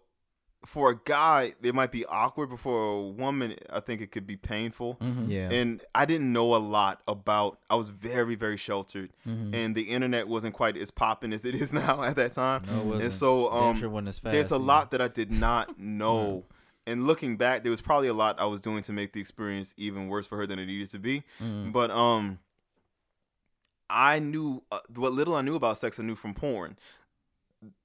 for a guy, it might be awkward, but for a woman, I think it could be painful. mhm, Yeah. And I didn't know a lot about. I was very, very sheltered, mhm. and the internet wasn't quite as popping as it is (laughs) now at that time. no, it wasn't. And so, um, sure fast there's a either. lot that I did not (laughs) know. And looking back, there was probably a lot I was doing to make the experience even worse for her than it needed to be. Mm. But um, I knew uh, what little I knew about sex. I knew from porn.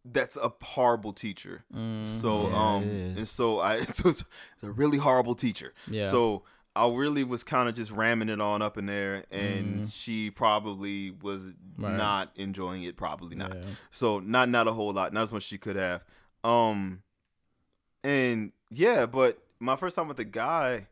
That's a horrible teacher. Mm. So Yeah, um, and so I (laughs) so it's, it's a really horrible teacher. yeah. So I really was kind of just ramming it on up in there, and Mhm. she probably was Right. not enjoying it. Probably not. Yeah. So not not a whole lot, not as much as she could have. Um, and yeah, but my first time with a guy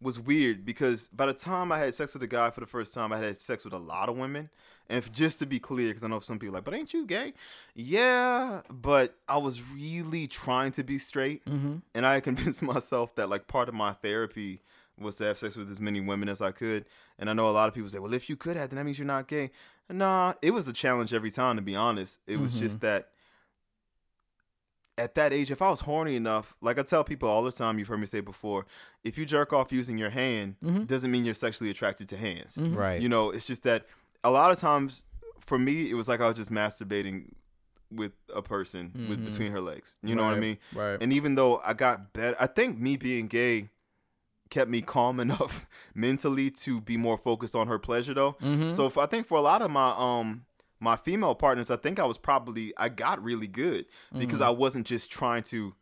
was weird because by the time I had sex with a guy for the first time, I had sex with a lot of women. And if, just to be clear, because I know some people are like, but ain't you gay? Yeah, but I was really trying to be straight, Mm-hmm. and I convinced (laughs) myself that like part of my therapy was to have sex with as many women as I could. And I know a lot of people say, well, if you could have, then that means you're not gay. Nah, it was a challenge every time, to be honest. It was just that at that age, if I was horny enough, like I tell people all the time, you've heard me say before, if you jerk off using your hand, Mhm. doesn't mean you're sexually attracted to hands. Mhm. Right. You know, it's just that a lot of times for me, it was like I was just masturbating with a person with Mhm. between her legs. You know what I mean? Right. And even though I got better, I think me being gay kept me calm (laughs) enough mentally to be more focused on her pleasure though. Mhm. So if, I think for a lot of my um my female partners, I think I was probably I got really good because Mm. I wasn't just trying to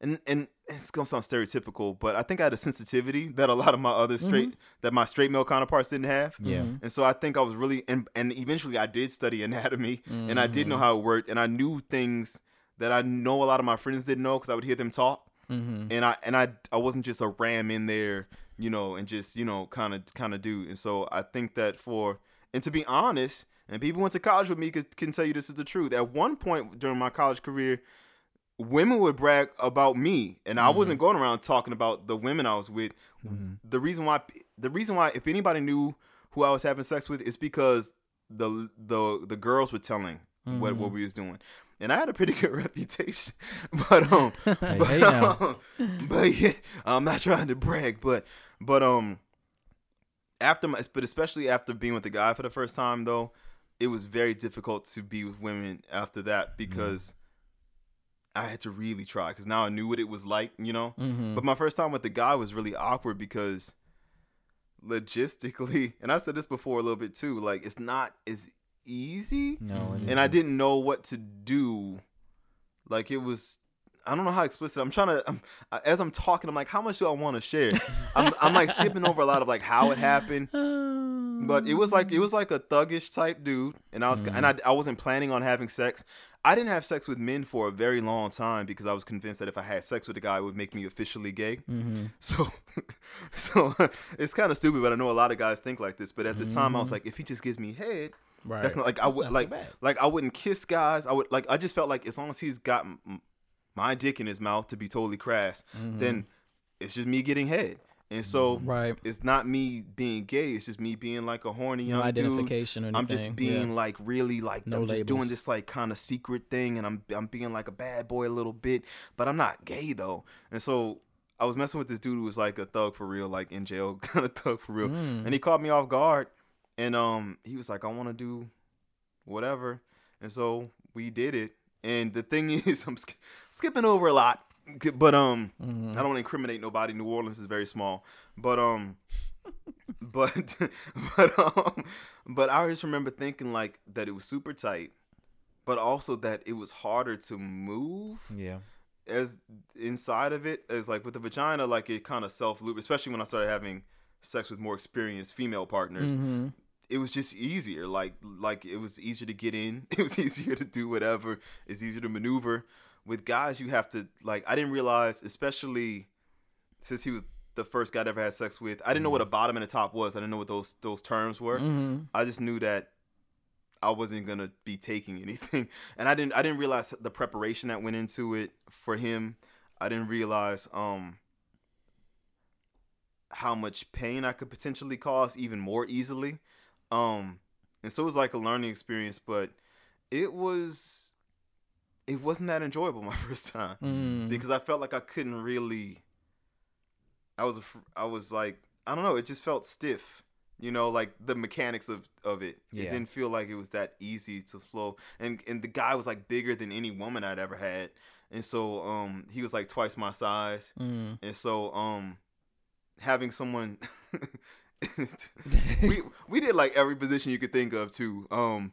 and and it's gonna sound stereotypical, but I think I had a sensitivity that a lot of my other straight that my straight male counterparts didn't have. Yeah. Mhm. And so I think I was really and and eventually I did study anatomy and I did know Mhm. how it worked and I knew things that I know a lot of my friends didn't know because I would hear them talk Mhm. and I and I I wasn't just a ram in there, you know, and just you know kind of kind of do. And so I think that for and to be honest, and people went to college with me can, can tell you this is the truth. At one point during my college career, women would brag about me, and I wasn't going around talking about the women I was with. Mhm. The reason why the reason why if anybody knew who I was having sex with is because the the the girls were telling what what Mhm. we was doing. And I had a pretty (laughs) good reputation, (laughs) but um, (laughs) Hey, but, hey um, but yeah, I'm not trying to brag, but but um, after my, but especially after being with the guy for the first time though, it was very difficult to be with women after that because I had to really try because now I knew what it was like, you know. Mm-hmm. But my first time with the guy was really awkward because logistically, (laughs) and I said this before a little bit too, like it's not as easy, No, and I didn't know what to do. Like it was. I don't know how explicit. I'm trying to. I'm, as I'm talking, I'm like, how much do I want to share? I'm, I'm like skipping over a lot of like how it happened, but it was like it was like a thuggish type dude, and I was and I, I wasn't planning on having sex. I didn't have sex with men for a very long time because I was convinced that if I had sex with a guy, it would make me officially gay. Mm-hmm. (laughs) So, (laughs) so (laughs) it's kind of stupid, but I know a lot of guys think like this. But at the time, I was like, if he just gives me head, Right. that's not like I would not so like like I wouldn't kiss guys. I would like I just felt like as long as he's got m- my dick in his mouth to be totally crass, then it's just me getting head. And so. Right. it's not me being gay. It's just me being like a horny young No dude. identification or anything. I'm just being yeah. like really like No I'm just doing labels. this like kind of secret thing, and I'm I'm being like a bad boy a little bit, but I'm not gay though. And so I was messing with this dude who was like a thug for real, like in jail (laughs) kind of thug for real, Mm. and he caught me off guard, and um he was like, I want to do whatever, and so we did it. And the thing (laughs) is, I'm sk- skipping over a lot, but um. Mhm. I don't want to incriminate nobody. New Orleans is very small, but um, (laughs) but (laughs) but um, but I just remember thinking like that it was super tight, but also that it was harder to move Yeah. as inside of it as like with the vagina, like it kind of self loop, especially when I started having sex with more experienced female partners. Mhm. It was just easier, like like it was easier to get in. (laughs) It was easier to do whatever. It's easier to maneuver. With guys, you have to like. I didn't realize, especially since he was the first guy I ever had sex with. I didn't know what a bottom and a top was. I didn't know what those those terms were. Mhm. I just knew that I wasn't gonna be taking anything, (laughs) and I didn't I didn't realize the preparation that went into it for him. I didn't realize um how much pain I could potentially cause even more easily. Um, and so it was like a learning experience, but it was it wasn't that enjoyable (laughs) my first time Mm. because I felt like I couldn't really. I was I was like I don't know. It just felt stiff. You know, like the mechanics of of it. It didn't feel like it was that easy to flow. And and the guy was like bigger than any woman I'd ever had. And so um he was like twice my size. Mm. And so um having someone (laughs) (laughs) we we did like every position you could think of too. Um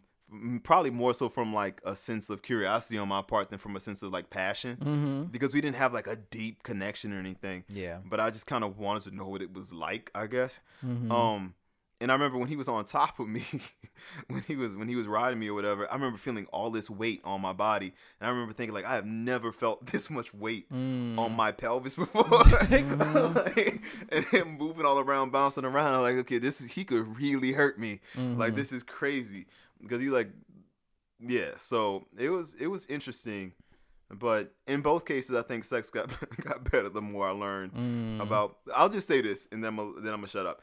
probably more so from like a sense of curiosity on my part than from a sense of like passion Mhm. because we didn't have like a deep connection or anything. Yeah. But I just kind of wanted to know what it was like, I guess. Mhm. Um, and I remember when he was on top of me, (laughs) when he was when he was riding me or whatever. I remember feeling all this weight on my body, and I remember thinking like I have never felt (laughs) this much weight Mm. on my pelvis (laughs) before, Like, and him moving all around, bouncing around. I'm like, okay, this is he could really hurt me. Like Mhm. this is crazy because he like, yeah. So it was it was interesting, but in both cases, I think sex got (laughs) got better the more I learned Mm. about. I'll just say this, and then I'm, gonna- then I'm gonna shut up.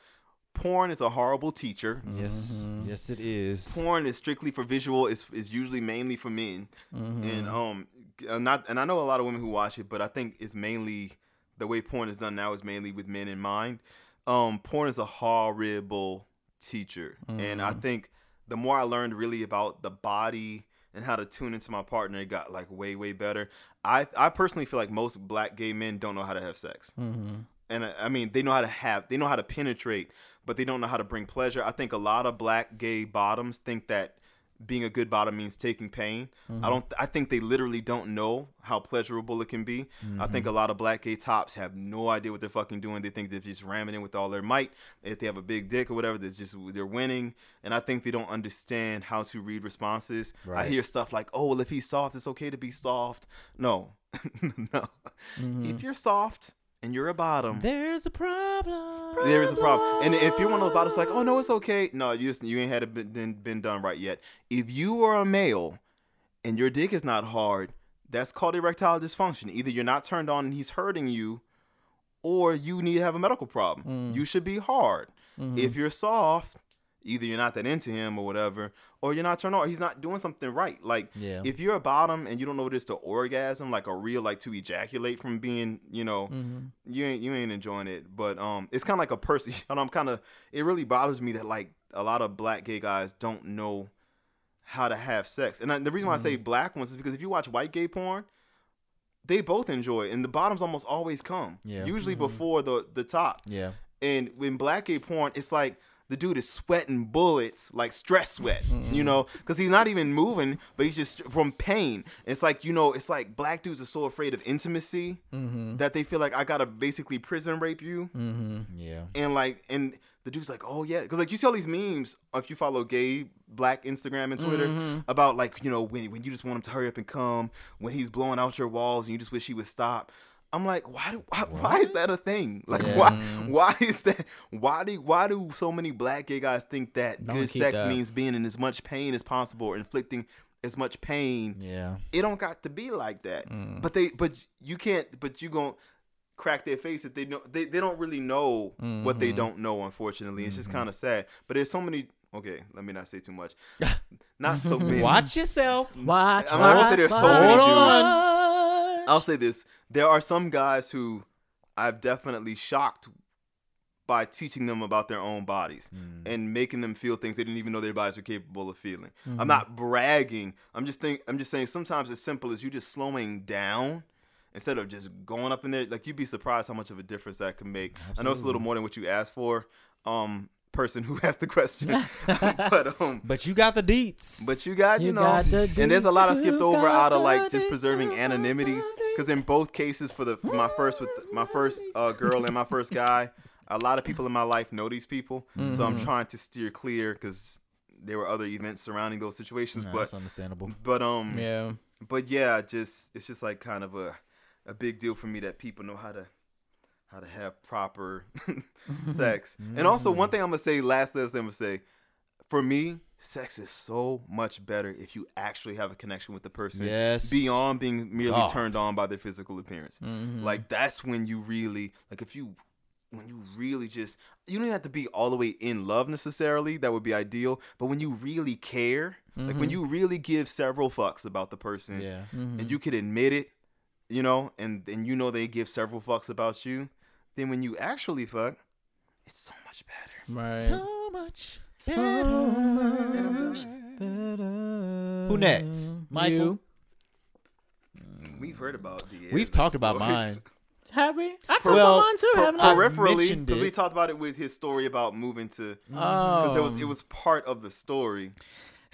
Porn is a horrible teacher. Yes. Mhm. Yes, it is. Porn is strictly for visual. is is usually mainly for men, Mhm. and um, uh, not and I know a lot of women who watch it, but I think it's mainly the way porn is done now is mainly with men in mind. Um, porn is a horrible teacher, and I Mhm. think the more I learned really about the body and how to tune into my partner, it got like way way better. I I personally feel like most black gay men don't know how to have sex Mhm. and I I mean they know how to have they know how to penetrate, but they don't know how to bring pleasure. I think a lot of black gay bottoms think that being a good bottom means taking pain. I don't. I think they literally don't know how pleasurable it can be. I think a lot of black gay tops have no idea what they're fucking doing. They think they're just ramming in with all their might. If they have a big dick or whatever, they're just they're winning. And I think they don't understand how to read responses. I hear stuff like, "Oh, well, if he's soft, it's okay to be soft." No, (laughs) no. Mhm. If you're soft and you're a bottom, There's a problem. there is a problem. And if you're one of those bottoms, like, oh no, it's okay. No, you just you ain't had it been, been done right yet. If you are a male and your dick is not hard, that's called erectile dysfunction. Either you're not turned on and he's hurting you, or you need to have a medical problem. Mm. You should be hard. Mhm. If you're soft, either you're not that into him or whatever, or you're not turned on. He's not doing something right. Like Yeah. if you're a bottom and you don't know what it is to orgasm, like a real like to ejaculate from being, you know, Mhm. you ain't you ain't enjoying it. But um, it's kind of like a person. (laughs) And I'm kind of. It really bothers me that like a lot of black gay guys don't know how to have sex. And I, the reason why I say Mm. black ones is because if you watch white gay porn, they both enjoy it, and the bottoms almost always come. Yeah. Usually Mhm. before the the top. Yeah. And when black gay porn, it's like the dude is sweating bullets, like stress sweat, you Mm-hmm. know, because he's not even moving, but he's just from pain. It's like you know, it's like black dudes are so afraid of intimacy Mhm. that they feel like I gotta basically prison rape you, Mhm. Yeah. and like, and the dude's like, oh yeah, because like you see all these memes if you follow gay black Instagram and Twitter Mhm. about like you know when when you just want him to hurry up and come, when he's blowing out your walls and you just wish he would stop. I'm like, why do why, why is that a thing? (laughs) Like Yeah. why why is that why do why do so many black gay guys think that Don't good sex that. means being in as much pain as possible or inflicting as much pain? Yeah. It don't got to be like that. Mm. But they but you can't but you gonna crack their face if they know they, they don't really know what they Mhm. don't know unfortunately. It's just kind of sad. But there's so many okay, let me not say too much. (laughs) Not so many. Watch yourself. Watch. I'm not gonna say watch, there's so many dudes. watch. I'll say this: there are some guys who I've definitely shocked by teaching them about their own bodies Mm. and making them feel things they didn't even know their bodies were capable of feeling. Mm-hmm. I'm not bragging. I'm just think I'm just saying sometimes as simple as you just slowing down instead of just going up in there. Like you'd be surprised how much of a difference that can make. I know it's a little more than what you asked for. Um person who (laughs) asked the question. (laughs) but um But you got the deets. but you got, you, You know, got the and there's a lot I skipped over out of like just preserving anonymity. Because in both cases, for the for my first with my first uh, girl and my first guy, a lot of people in my life know these people, so Mm-hmm. I'm trying to steer clear because there were other events surrounding those situations. Nah, but that's understandable. but um Yeah. but yeah, just it's just like kind of a a big deal for me that people know how to how to have proper (laughs) sex. And also one thing I'm gonna say, last last thing I'm gonna say, for me, sex is so much better if you actually have a connection with the person Yes. beyond being merely Oh. turned on by their physical appearance. Mm-hmm. Like that's when you really like if you when you really just you don't have to be all the way in love necessarily. That would be ideal. But when you really care, like when you really give several fucks about the person, Yeah. Mm-hmm. and you can admit it, you know, and and you know they give several fucks about you, then when you actually fuck, it's so much better. Right. So much So better. much better. Who next? Michael? You. Mm. We've heard about the. We've talked about mine. (laughs) Have we? I talked Well, about mine too, Per- haven't I? peripherally, mentioned because we talked about it with his story about moving to, Oh. because it was it oh. was part of the story.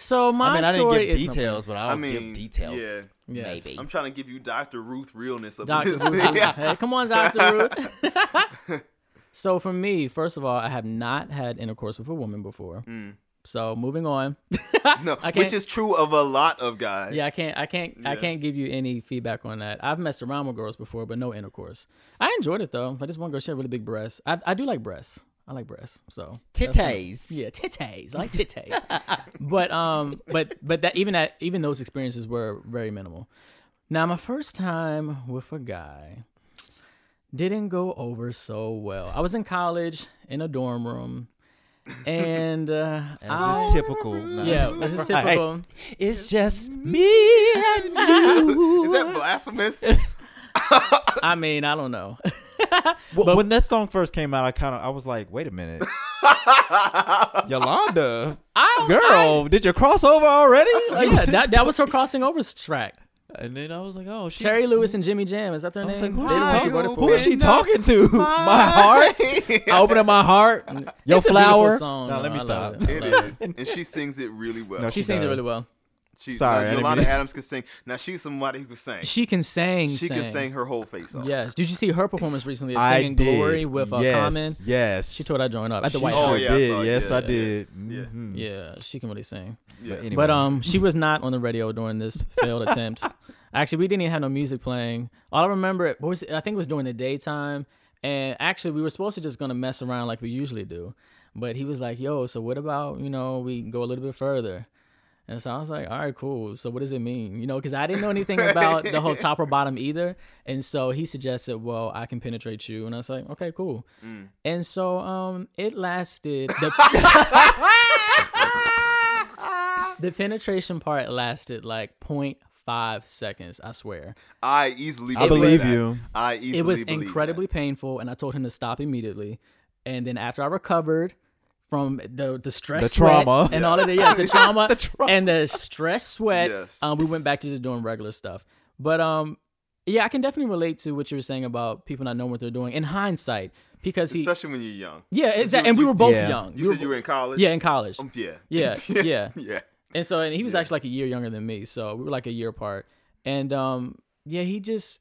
So my I mean, I didn't story give is details, but I'll I mean, give details. yeah. Yes. Maybe. I'm trying to give you Dr. Ruth realness of Dr. this. Ruth. (laughs) Hey, come on, Dr. Ruth. (laughs) so for me, first of all, I have not had intercourse with a woman before. Mm. So moving on. (laughs) no, I which can't- is true of a lot of guys. Yeah, I can't, I can't, I can't give you any feedback on that. I've messed around with girls before, but no intercourse. I enjoyed it though. Like this one girl, she had really big breasts. I, I do like breasts. I like breasts. So that's- Titties. Yeah, titties. I like titties. (laughs) but um, but but that even that even those experiences were very minimal. Now my first time with a guy didn't go over so well. I was in college in a dorm room, and uh, (laughs) As I- is typical. (laughs) Nah. yeah, this is Right. typical. It's just me and you. Is that blasphemous? I mean, I don't know. (laughs) Well, when that song first came out, I kind of I was like, wait a minute, (laughs) Yolanda, I, girl, did you cross over already? Like, yeah, that that was her crossing over track. and then I was like, oh, she's, Terry Lewis and Jimmy Jam. Is that their I was name? like, who, They the ones she, who wrote it who for is her. she talking to? My heart. I open up my heart. Your It's a flower. song, No, though. let me I stop. love It I love is, and she sings it really well. No, She She sings it really well. She, Sorry, I like, didn't Yolanda Adams can sing. Now she's somebody who can sing. She can sing. She can sing. sing her whole face off. Yes. Did you see her performance recently of I singing did. Glory with uh, yes, Common? Yes. She told I joined up at the She White Oh, sure House. yeah, I did. saw. Yes, Yeah, I did. Yeah. Mhm. Yeah, she can really sing. Yeah. But anyway. But um, she was not on the radio during this failed attempt. (laughs) Actually, we didn't even have no music playing. All I remember, it was I think it was during the daytime, and actually we were supposed to just gonna mess around like we usually do, but he was like, "Yo, so what about you know we go a little bit further?" And so I was like, all right, cool. So what does it mean? You know, because I didn't know anything about the whole (laughs) top or bottom either. And so he suggested, well, I can penetrate you. And I was like, okay, cool. Mm. And so um, it lasted. The, (laughs) (laughs) the penetration part lasted like 0.5 seconds. I swear. I easily I believe, believe that. you. I easily it was believe incredibly that. painful, and I told him to stop immediately. And then after I recovered from the the stress, The sweat trauma. and all of the yeah, the (laughs) trauma, The trauma. and the stress sweat, Yes. um, we went back to just doing regular stuff. But um, yeah, I can definitely relate to what you were saying about people not knowing what they're doing in hindsight because he, especially when you're young. yeah, exactly. And we were both Yeah. young. You We were said you were in college. yeah, in college. Um, yeah. Yeah, (laughs) (laughs) yeah. yeah. And so, and he was Yeah. actually like a year younger than me, so we were like a year apart. And um, yeah, he just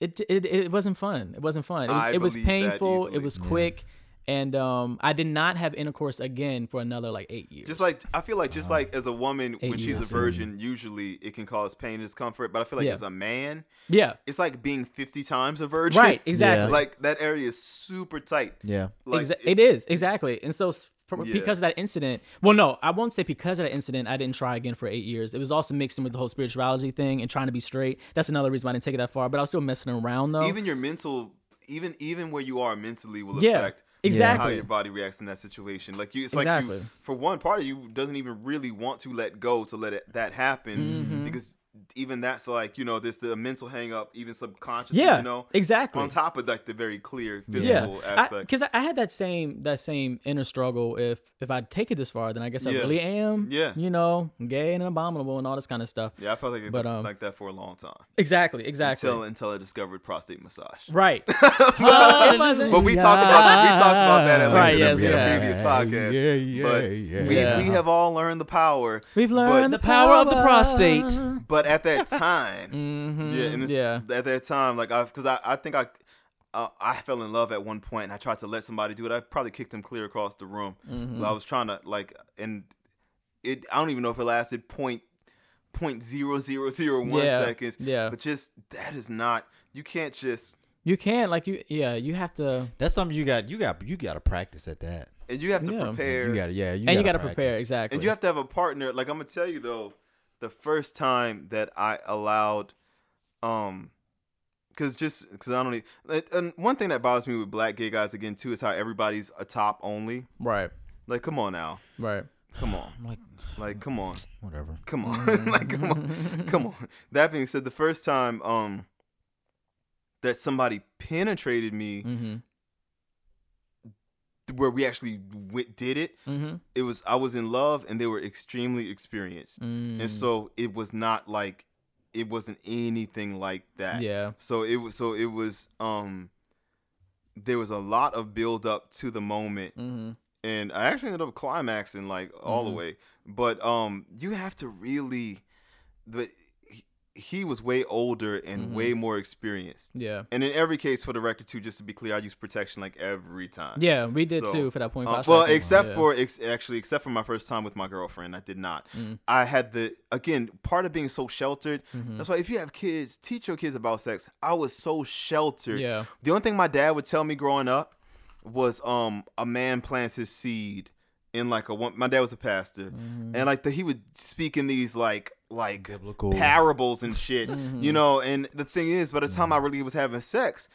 it it it wasn't fun. It wasn't fun. It was I it was believe that painful. It easily. was Yeah. quick, and um, I did not have intercourse again for another like eight years. Just like I feel like just like as a woman Eight when she's a years. virgin, usually it can cause pain and discomfort. But I feel like Yeah. as a man, yeah, it's like being fifty times a virgin. right, exactly. Like that area is super tight. Yeah. Like Exa- it is exactly, and so s- for, Yeah. because of that incident. Well, no, I won't say because of that incident. I didn't try again for eight years. It was also mixed in with the whole spirituality thing and trying to be straight. That's another reason why I didn't take it that far. But I was still messing around though. even your mental, even even where you are mentally will Yeah, affect how your body reacts in that situation. Like you, it's like you, for one part of you doesn't even really want to let go to let it, that happen Mm-hmm. because even that's like you know there's the mental hang up even subconsciously yeah, you know exactly. on top of like the very clear yeah, physical aspect. because I, I had that same that same inner struggle. If if I take it this far, then I guess I Yeah. really am. Yeah. you know, gay and abominable and all this kind of stuff. yeah, I felt like it But, um, like that for a long time Exactly, exactly. until until I discovered prostate massage. (laughs) right. (laughs) So- it but we talked about that we talked about that at Right, yes, in a yeah. previous podcast. Yeah, yeah, but yeah. we, we have all learned the power. We've learned The power of the prostate. But at that time, hmm yeah, and it's, yeah. at that time, like I, because I, I think I, uh, I fell in love at one point, and I tried to let somebody do it. I probably kicked him clear across the room. Mm-hmm. I was trying to like, and it, I don't even know if it lasted point, point zero zero zero one Yeah, seconds. yeah. But just that is not. You can't just, You can't like you. Yeah, you have to. That's something you got. You got. You got to practice at that. and you have to Yeah. prepare. You got. to Yeah. You and you got gotta prepare exactly. And you have to have a partner. Like I'm gonna tell you though, the first time that I allowed, um, because just because I don't. Need, and- and one thing that bothers me with black gay guys again too is how everybody's a top only. right, Like, come on now, right. come on, like, like, come on, whatever. come on, (laughs) like, come on, come on. That being said, the first time, um, that somebody penetrated me, Mm-hmm. Where we actually w- did it, Mm-hmm. it was I was in love, and they were extremely experienced. Mm. and so it was not like it wasn't anything like that yeah. so it was so it was um there was a lot of build up to the moment Mm-hmm. and i actually ended up climaxing like all Mhm. the way but um you have to really but he, was way older and Mhm. way more experienced Yeah. and in every case for the record too just to be clear i use protection like every time Yeah, we did So, too for that point. uh, well, except Yeah. for ex- actually, except for my first time with my girlfriend, I did not. Mm. I had the again part of being so sheltered. Mhm. That's why if you have kids, teach your kids about sex. I was so sheltered. Yeah. The only thing my dad would tell me growing up was um a man plants his seed in like a one. My dad was a pastor, Mm-hmm. and like the, he would speak in these like like Biblical. parables and shit. Mhm. You know, and the thing is, by the time I really was having sex.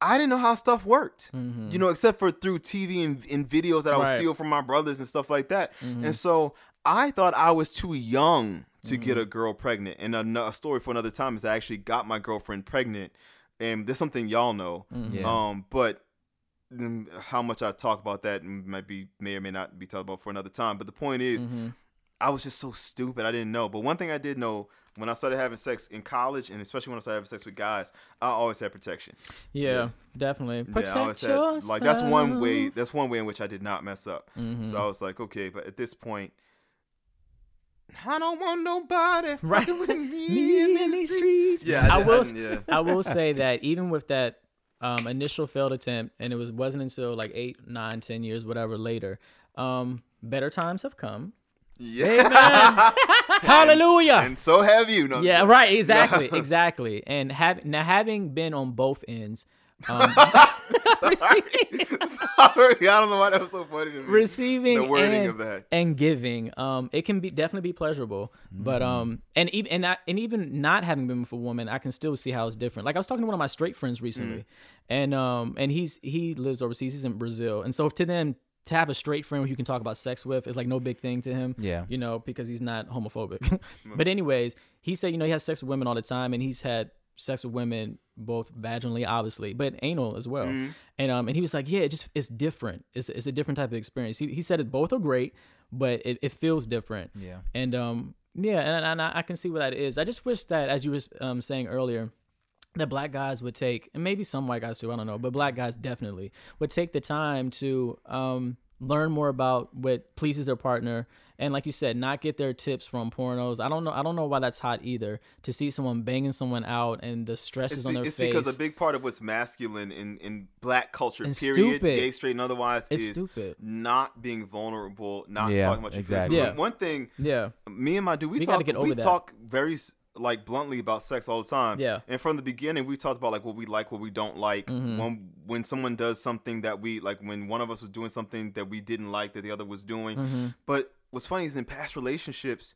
I didn't know how stuff worked, Mhm. you know, except for through TV and, and videos that I would Right. steal from my brothers and stuff like that. Mhm. And so I thought I was too young to get Mm-hmm. a girl pregnant. And a, a story for another time is I actually got my girlfriend pregnant. And there's something y'all know. Mhm. Yeah. Um, but mm, how much I talk about that might be may or may not be talked about for another time. But the point is, Mhm. I was just so stupid. I didn't know. But one thing I did know when I started having sex in college, and especially when I started having sex with guys, I always had protection. Yeah, definitely. Protect yeah, I always had like that's one way. That's one way in which I did not mess up. Mhm. So I was like, okay, but at this point, I don't want nobody (laughs) Right. with me, Me in these streets. Yeah, I did- will. didn't- I will say (laughs) that even with that um, initial failed attempt, and it was wasn't until like eight, nine, ten years, whatever later, um, better times have come. Yeah, Amen. (laughs) Hallelujah. and so have you. No, Yeah, right. (laughs) Exactly, exactly. And have now having been on both ends, um, (laughs) receiving, Sorry, I don't know why that was so funny to me. receiving the wording and, of that. and giving, um, it can be definitely be pleasurable. But Mm-hmm. um, and even and, I, and even not having been with a woman, I can still see how it's different. Like I was talking to one of my straight friends recently, Mm. and um, and he's he lives overseas. He's in Brazil, and so to them to have a straight friend who you can talk about sex with is like no big thing to him. Yeah. You know, because he's not homophobic. (laughs) (laughs) but anyways, he said, you know, he has sex with women all the time and he's had sex with women both vaginally obviously but anal as well Mm-hmm. and um and he was like yeah it just it's different it's, it's a different type of experience he, he said it both are great but it, it feels different Yeah. and um yeah and, and I, I can see what that is i just wish that as you were um saying earlier that black guys would take and maybe some white guys too i don't know but black guys definitely would take the time to um learn more about what pleases their partner and like you said not get their tips from pornos i don't know i don't know why that's hot either to see someone banging someone out and the stress It's, is on their it's face it's because a big part of what's masculine in, in black culture, And period, stupid. gay, straight, and otherwise, It's is stupid. not being vulnerable, not Yeah, talking about your exactly. feelings. Yeah. One thing, yeah me and my dude, we, We talk, get over we that. talk very s- like bluntly about sex all the time. Yeah. And from the beginning, we talked about like what we like, what we don't like. Mm-hmm. When when someone does something that we like, when one of us was doing something that we didn't like that the other was doing. Mm-hmm. But what's funny is in past relationships,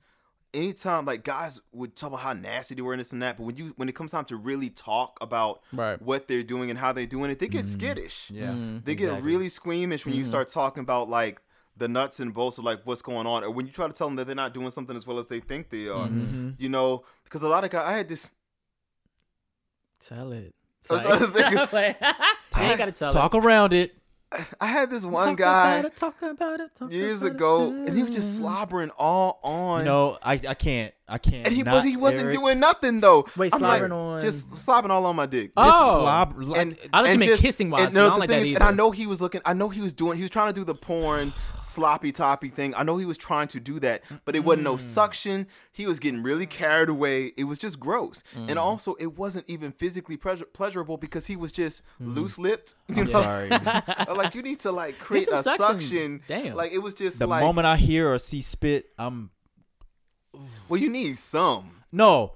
anytime like guys would talk about how nasty they were and this and that, but when you when it comes time to really talk about Right. what they're doing and how they're doing it, they get skittish. Yeah. They get exactly. really squeamish when you start talking about like the nuts and bolts of like what's going on, or when you try to tell them that they're not doing something as well as they think they are. Mm-hmm. You know, because a lot of guys, I had this. tell it (laughs) I'm trying to think of- Like, (laughs) I ain't gotta tell Talk it around it. I had this one Talk guy about it, talk about it, talk years about it. ago, and he was just mm. slobbering all on. You know, I I can't I can't. and he was he wasn't Eric, doing nothing though. Wait, I'm like, on- just slobbing all on my dick. Oh. Just slob. Like, and I thought you and meant just- kissing wise, And, I no, the like thing that is, and I know he was looking. I know he was doing. He was trying to do the porn sloppy toppy thing. I know he was trying to do that, but it wasn't Mm. no suction. He was getting really carried away. It was just gross, Mm. and also it wasn't even physically pleasure- pleasurable because he was just Mm-hmm. loose lipped. (laughs) You know, sorry. (laughs) like you need to like create a suction. suction. Damn. Like it was just the like moment I hear or see spit, I'm well, you need some. no.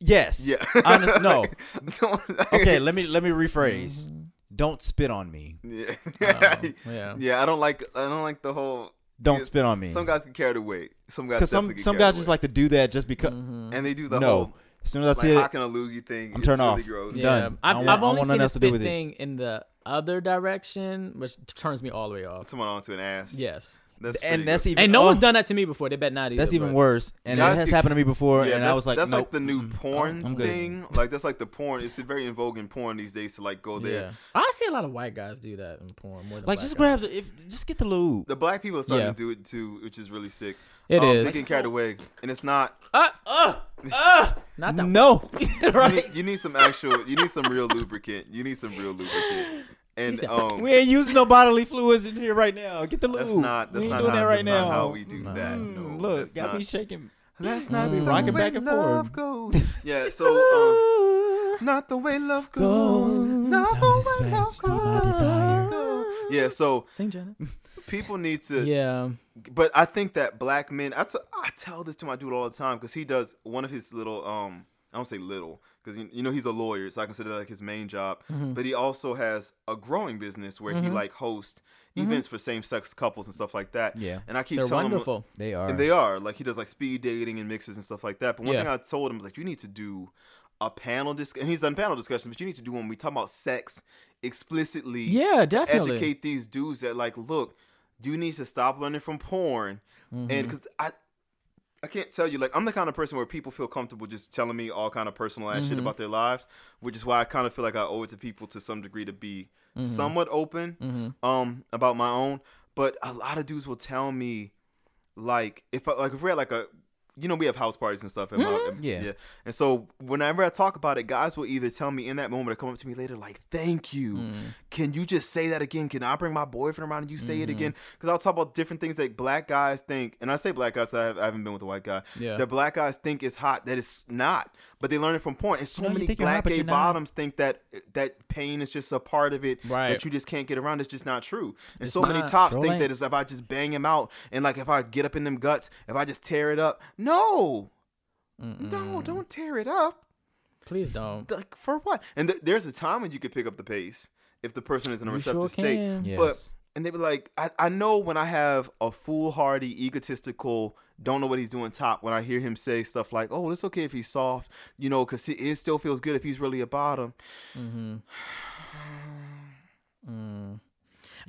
Yes. Yeah. Honest- no. (laughs) Okay. Let me let me rephrase. Don't spit on me. Yeah. (laughs) Oh, yeah. yeah, I don't like I don't like the whole Don't spit on me. Some guys can carry the weight. Some guys Because some some carried guys just like to do that just because. Mm-hmm. and they do the no. whole As soon as I like see it, hocking a loogie thing. I'm it's turned really off. Gross. Yeah. Yeah, Done. I I've, I've only seen nothing the else to do spit with it. thing in the other direction, which turns me all the way off. Someone onto an ass. Yes, That's and that's gross. even and no oh, one's done that to me before. They bet not either. That's even but- worse, and it Guys has get- happened to me before, Yeah, and that's, I was like, that's nope. like the new porn I'm good. thing. Like that's like the porn. It's very in vogue in porn these days to like go there. Yeah, I see a lot of white guys do that in porn more than Like black just guys. grab the, if just get the lube. The black people are starting Yeah. to do it too, which is really sick. It um, is. They get carried away, and it's not. Ah, (laughs) not that. No, (laughs) You right? need, you need some actual. You need some real lubricant. You need some real lubricant. And said- um, We ain't using no bodily fluids in here right now. Get the lube. that's not. That's we ain't not doing how, that right that's not now. how we do that. Mm, No, look, got not, me shaking. That's not Mm. the Rocking way back and love forth. goes. (laughs) Yeah. So. Um, Not the way love goes. Not the way love goes. Yeah, so Sing Janet. people need to. Yeah. But I think that black men. I, t- I tell this to my dude all the time because he does one of his little. um I don't say little because you, you know he's a lawyer, so I consider that like his main job. Mm-hmm. But he also has a growing business where he like hosts events for same sex couples and stuff like that. Yeah. and I keep They're telling him. They are. and they are like he does like speed dating and mixers and stuff like that. But one Yeah. thing I told him was like, you need to do a panel disc, and he's done panel discussions, but you need to do one when we talk about sex explicitly. Yeah, definitely. educate these dudes that like, look, you need to stop learning from porn, Mm-hmm. and because I. I can't tell you like I'm the kind of person where people feel comfortable just telling me all kind of personal ass Mm-hmm. shit about their lives, which is why I kind of feel like I owe it to people to some degree to be Mm-hmm. somewhat open um about my own. But a lot of dudes will tell me like if I, like if we're at like a you know we have house parties and stuff. At my, Mm-hmm. Yeah. And so whenever I talk about it, guys will either tell me in that moment or come up to me later like, "Thank you. Mm. Can you just say that again? Can I bring my boyfriend around and you say Mm-hmm. it again?" Because I'll talk about different things that black guys think, and I say black guys. I, have, I haven't been with a white guy. Yeah. That black guys think is hot that it's not, but they learn it from porn. And so No, many think hot, black but gay bottoms think that that pain is just a part of it Right. that you just can't get around. It's just not true. And It's so many tops Sure think ain't. that it's if I just bang him out and like if I get up in them guts, if I just tear it up. No, no, don't tear it up. Please don't. Like for what? And th- there's a time when you could pick up the pace if the person is in a You receptive sure state. can. Yes. But and they were like, I, I know when I have a foolhardy, egotistical, don't know what he's doing top. When I hear him say stuff like, "Oh, it's okay if he's soft," you know, because it still feels good if he's really a bottom. Mm-hmm. (sighs) Mm.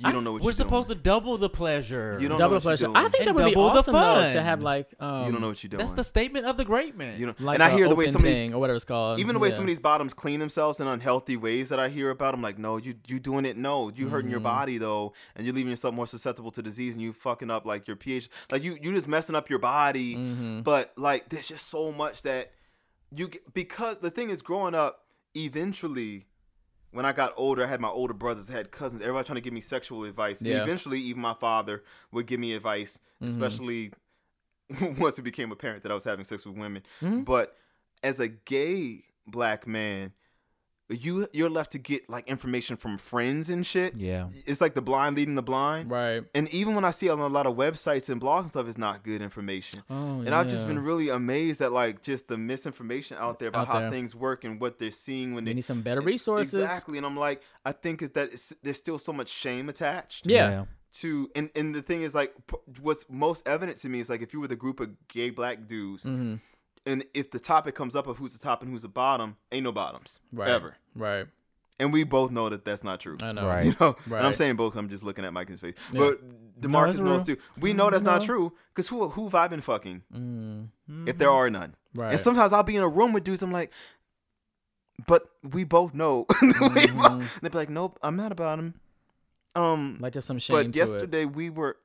You don't know what We're you're supposed doing. to double the pleasure. You don't know double what you're pleasure. doing. I think that And would be double the awesome though to have like um, you don't know what you're doing. That's the statement of the great man. you know, like and I a hear the way some of these or whatever it's called. even the way Yeah. some of these bottoms clean themselves in unhealthy ways that I hear about, I'm like, no, you you doing it. No, you hurting your Mhm. body though, and you're leaving yourself more susceptible to disease, and you fucking up like your pH. Like you you just messing up your body. Mhm. But like, there's just so much that you because the thing is, growing up, eventually. When I got older, I had my older brothers, I had cousins, everybody trying to give me sexual advice. Yeah. And eventually, even my father would give me advice, Mhm. especially (laughs) once it became apparent that I was having sex with women. Mhm. But as a gay black man, you you're left to get like information from friends and shit. yeah. It's like the blind leading the blind. right. And even when I see on a lot of websites and blogs and stuff, it's not good information. Oh, And I've just been really amazed at like just the misinformation out there about Out how there. things work and what they're seeing when We they need some better resources. Exactly. And I'm like, I think is that it's, there's still so much shame attached Yeah. to and and the thing is like p- what's most evident to me is like if you were the group of gay black dudes hmm and if the topic comes up of who's the top and who's the bottom, ain't no bottoms Right. ever. Right. And we both know that that's not true. I know. Right. (laughs) You know, and I'm saying both. I'm just looking at Mike in his face. Yeah. But Demarcus it's knows real. too. We know that's not true because who who have I been fucking Mm, if there are none? right. And sometimes I'll be in a room with dudes. I'm like, but we both know. (laughs) We Mhm. both- They'd be like, nope, I'm not about him. Um, like just some shame but to yesterday we were,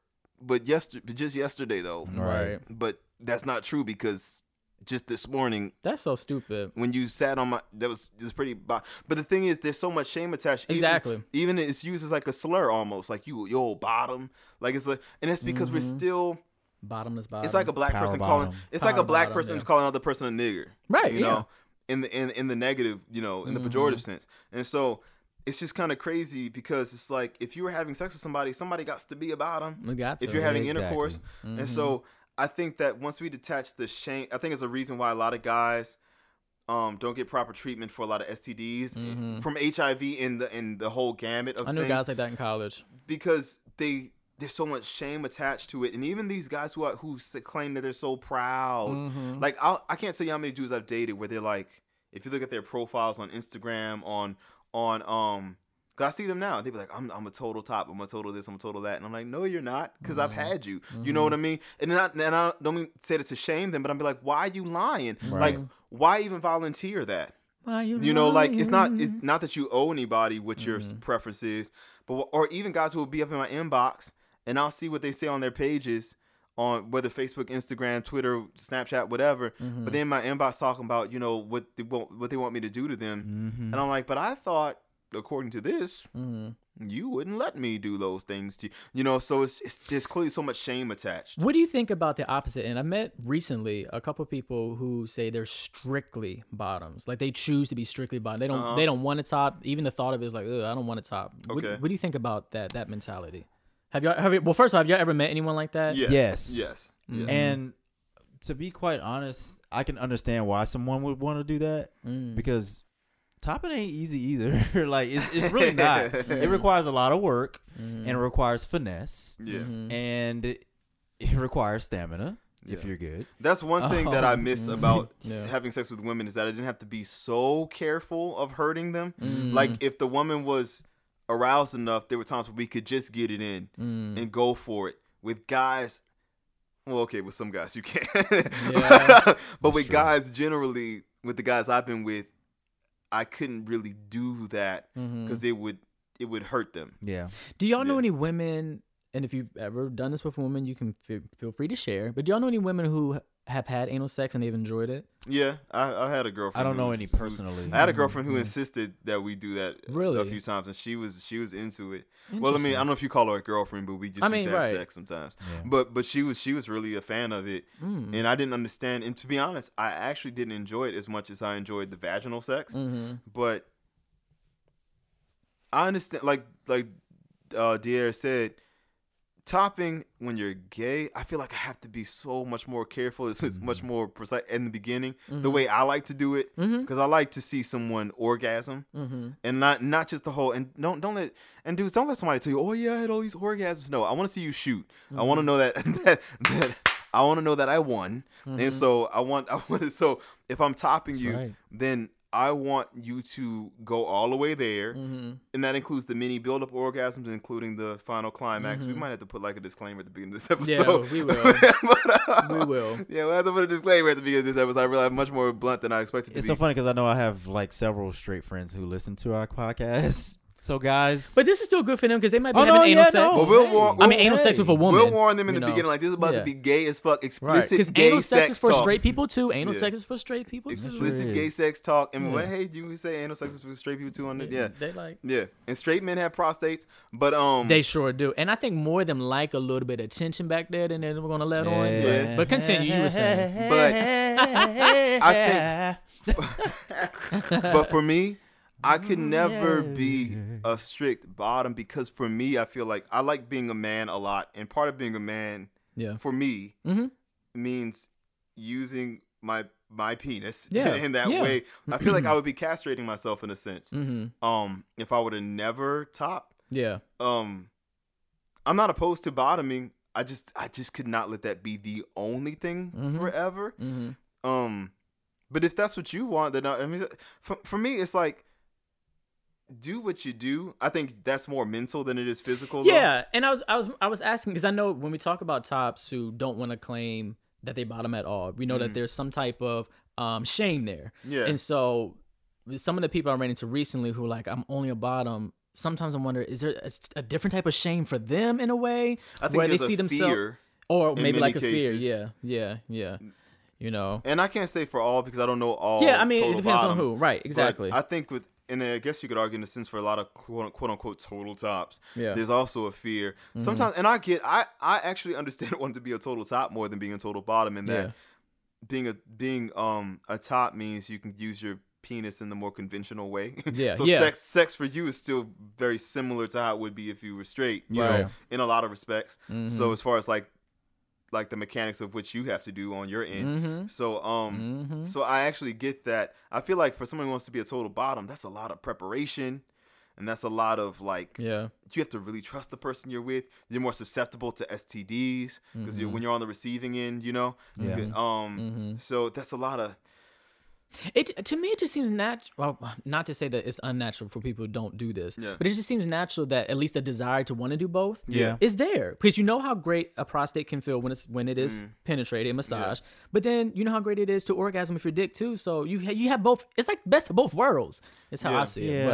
but yesterday, just yesterday though. Right. Right. But that's not true because just this morning That's so stupid. when you sat on my that was just pretty bo- but the thing is there's so much shame attached Exactly. even, it's used as like a slur almost like you yo bottom like it's like and it's because we're Mhm. still Bottomless bottom. it's like a black Power person calling bottom. it's like a black bottom, person yeah. calling another person a nigger right. you yeah. know in the in, in the negative you know in the Mhm. pejorative sense and so it's just kind of crazy because it's like if you were having sex with somebody somebody got to be a bottom got to. if you're having Exactly. intercourse Mhm. and so I think that once we detach the shame, I think it's a reason why a lot of guys um don't get proper treatment for a lot of STDs Mhm. from HIV in the in the whole gamut of I knew things guys like that in college. because they there's so much shame attached to it, and even these guys who are, who claim that they're so proud, Mhm. like I I can't tell you how many dudes I've dated where they're like, if you look at their profiles on Instagram on on um. Cause I see them now. They be like, "I'm, I'm a total top. I'm a total this. I'm a total that." And I'm like, "No, you're not. Cause I've Mhm. had you. You know what I mean?" And then I, and I don't mean say it to shame them, but I'm be like, "Why are you lying? Like, why even volunteer that?" Why you, you know like it's not it's not that you owe anybody what your s Mhm. preference is but or even guys who will be up in my inbox and i'll see what they say on their pages on whether facebook instagram twitter snapchat whatever but then my inbox talking about you know what they want what they want me to do to them Mm-hmm. and i'm like but i thought according to this Mhm. you wouldn't let me do those things to you you know so it's, it's there's clearly so much shame attached What do you think about the opposite? And I met recently a couple of people who say they're strictly bottoms. Like they choose to be strictly bottom. They don't. Uh-huh. They don't want a top. Even the thought of it is like, Ugh, I don't want a top. What, Okay. what do you think about that? That mentality. Have you? Have you? Well, first of all, have you ever met anyone like that? yes Yes. yes, Mhm. And to be quite honest, I can understand why someone would want to do that Mm. because topping ain't easy either. (laughs) like it's, it's really (laughs) not. it requires a lot of work Mhm. and it requires finesse yeah Mhm. and it, it requires stamina if you're good. that's one thing that i Um, (laughs) miss Mhm. about Yeah. having sex with women is that I didn't have to be so careful of hurting them. Mm. Like if the woman was aroused enough, there were times where we could just get it in Mm. and go for it. With guys, well, okay, with some guys you can, Yeah. but with true. guys generally, with the guys I've been with, I couldn't really do that mm-hmm. because it would it would hurt them. Yeah. Do y'all know Yeah. any women? And if you've ever done this with a woman, you can f- feel free to share. But do y'all know any women who have had anal sex and they've enjoyed it? Yeah, I, I had a girlfriend. I don't know was- any who- personally. I had a girlfriend who Mhm. insisted that we do that Really? a few times, and she was she was into it. Well, I mean, I don't know if you call her a girlfriend, but we just I mean, have right. sex sometimes. Yeah. But but she was she was really a fan of it, Mm. and I didn't understand. And to be honest, I actually didn't enjoy it as much as I enjoyed the vaginal sex. Mhm. But I understand, like like uh, Dier said, topping when you're gay. I feel like I have to be so much more careful. It's, it's much more precise in the beginning, the Mhm. way I like to do it, because I like to see someone orgasm Mhm. and not not just the whole and don't don't let and dudes don't let somebody tell you oh yeah I had all these orgasms no I want to see you shoot I want to Mm-hmm. know that, (laughs) that that I want to know that I won and so I want (laughs) I want to so if I'm topping That's you right. then I want you to go all the way there, hmm and that includes the mini build-up orgasms, including the final climax. We Mhm. might have to put like a disclaimer at the beginning of this episode. Yeah, we will. (laughs) But, uh, We will. Yeah, we'll have to put a disclaimer at the beginning of this episode. I realize I'm much more blunt than I expected to It's be. so funny because I know I have like several straight friends who listen to our podcast. So guys, But this is still good for them because they might be Oh, having no, anal yeah, sex. no. Well, we'll warn- I mean, we'll- anal sex with a woman. We'll warn them in the know? beginning, like this is about Yeah. to be gay as fuck, Right. explicit Because gay anal sex sex is for talk. straight people too. Anal Yeah. sex is for straight people too. explicit gay sex talk. And Yeah. what? Hey, do you say anal sex is for straight people too? On the, yeah, They like. yeah. And straight men have prostates, but um, They sure do, and I think more of them like a little bit of tension back there than they're gonna let on. Yeah. But, but continue, you were saying. But (laughs) I think. (laughs) (laughs) but for me, I could never be a strict bottom because for me, I feel like I like being a man a lot, and part of being a man Yeah. for me Mm-hmm. means using my my penis (laughs) Yeah, in that yeah. way. I feel like I (clears throat) would be castrating myself in a sense. Mm-hmm. Um, if I would have never top, Yeah. um, I'm not opposed to bottoming. I just I just could not let that be the only thing Mhm. forever. Mm-hmm. Um, but if that's what you want, then I, I mean, for for me, it's like do what you do. I think that's more mental than it is physical. though. Yeah, and I was I was I was asking because I know when we talk about tops who don't want to claim that they bottom at all, we know that Mhm. there's some type of um, shame there, yeah, and so some of the people I ran into recently who are like I'm only a bottom. Sometimes I wonder, is there a, a different type of shame for them in a way, I think where they see themselves, or maybe like a fear? Yeah, yeah, yeah. You know, and I can't say for all because I don't know all. yeah. I mean, it depends on who, right? Exactly. I think with, and I guess you could argue in a sense for a lot of quote, quote unquote total tops, yeah. there's also a fear. Mhm. Sometimes, and I get, I, I actually understand (laughs) wanting to be a total top more than being a total bottom. In that Yeah. being a being um a top means you can use your penis in the more conventional way. (laughs) Yeah, so yeah. sex sex for you is still very similar to how it would be if you were straight. You Right. know, in a lot of respects. So Mhm. as far as like like the mechanics of which you have to do on your end. Mhm. So um. Mhm. So I actually get that. I feel like for someone who wants to be a total bottom, that's a lot of preparation, and that's a lot of like yeah. you have to really trust the person you're with. You're more susceptible to STDs because Mhm. when you're on the receiving end, you know. You Yeah. could, um. Mhm. So that's a lot of It to me, it just seems natural. Well, not to say that it's unnatural for people who don't do this, Yeah. but it just seems natural that at least the desire to want to do both yeah. is there because you know how great a prostate can feel when it's when it is Mm. penetrated and massaged. But then you know how great it is to orgasm with your dick too. So you ha- you have both. It's like best of both worlds. It's how I Yeah. see Yeah. it.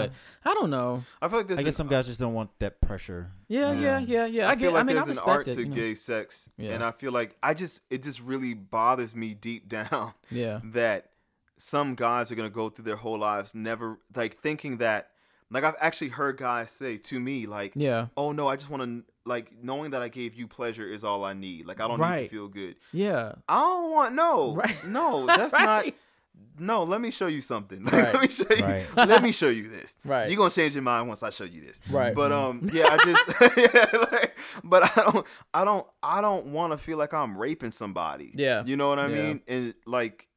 But I don't know. I feel like this I guess an- some guys just don't want that pressure. Yeah, yeah, yeah, yeah. I, I, feel get. like I mean, I there's an respect art it. to you know. gay sex, Yeah. and I feel like I just it just really bothers me deep (laughs) down Yeah. that some guys are gonna go through their whole lives never like thinking that like I've actually heard guys say to me like Yeah. oh no I just want to like knowing that I gave you pleasure is all I need like I don't need to feel good Yeah. I don't want no (laughs) Right. no (laughs) that's not no let me show you something (laughs) Like, Right. let me show you Right. let me show you this Right. you're gonna change your mind once I show you this Right. but um yeah I just yeah, like, but I don't I don't I don't want to feel like I'm raping somebody Yeah. you know what I Yeah. mean and like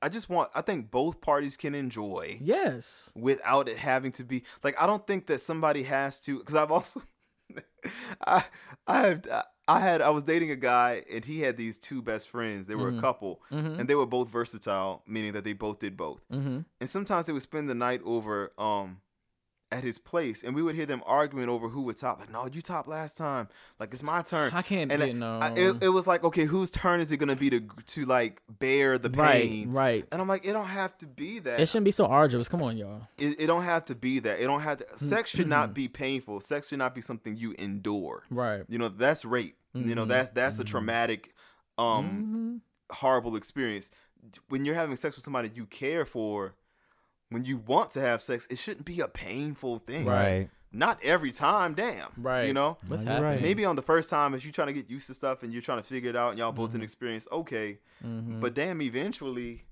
I just want I think both parties can enjoy Yes. without it having to be like I don't think that somebody has to because I've also (laughs) I I have I had I was dating a guy and he had these two best friends they were Mhm. a couple Mm-hmm. and they were both versatile meaning that they both did both Mm-hmm. and sometimes they would spend the night over um at his place and we would hear them arguing over who would top like no you top last time like it's my turn I can't and be I- no. I- it, it was like okay whose turn is it gonna be to to like bear the pain Right. right. and I'm like it don't have to be that It shouldn't be so arduous. Come on, y'all. it, it don't have to be that. It don't have to. Sex should Mm-hmm. not be painful. Sex should not be something you endure. Right. You know that's rape. You know that's that's a traumatic, um, Mhm. horrible experience. When you're having sex with somebody you care for, when you want to have sex, it shouldn't be a painful thing. Right. Not every time. Damn. Right. You know. What's No, happening? Maybe on the first time, if you're trying to get used to stuff and you're trying to figure it out, and y'all both Mm-hmm. an experience, okay. Mhm. But damn, eventually,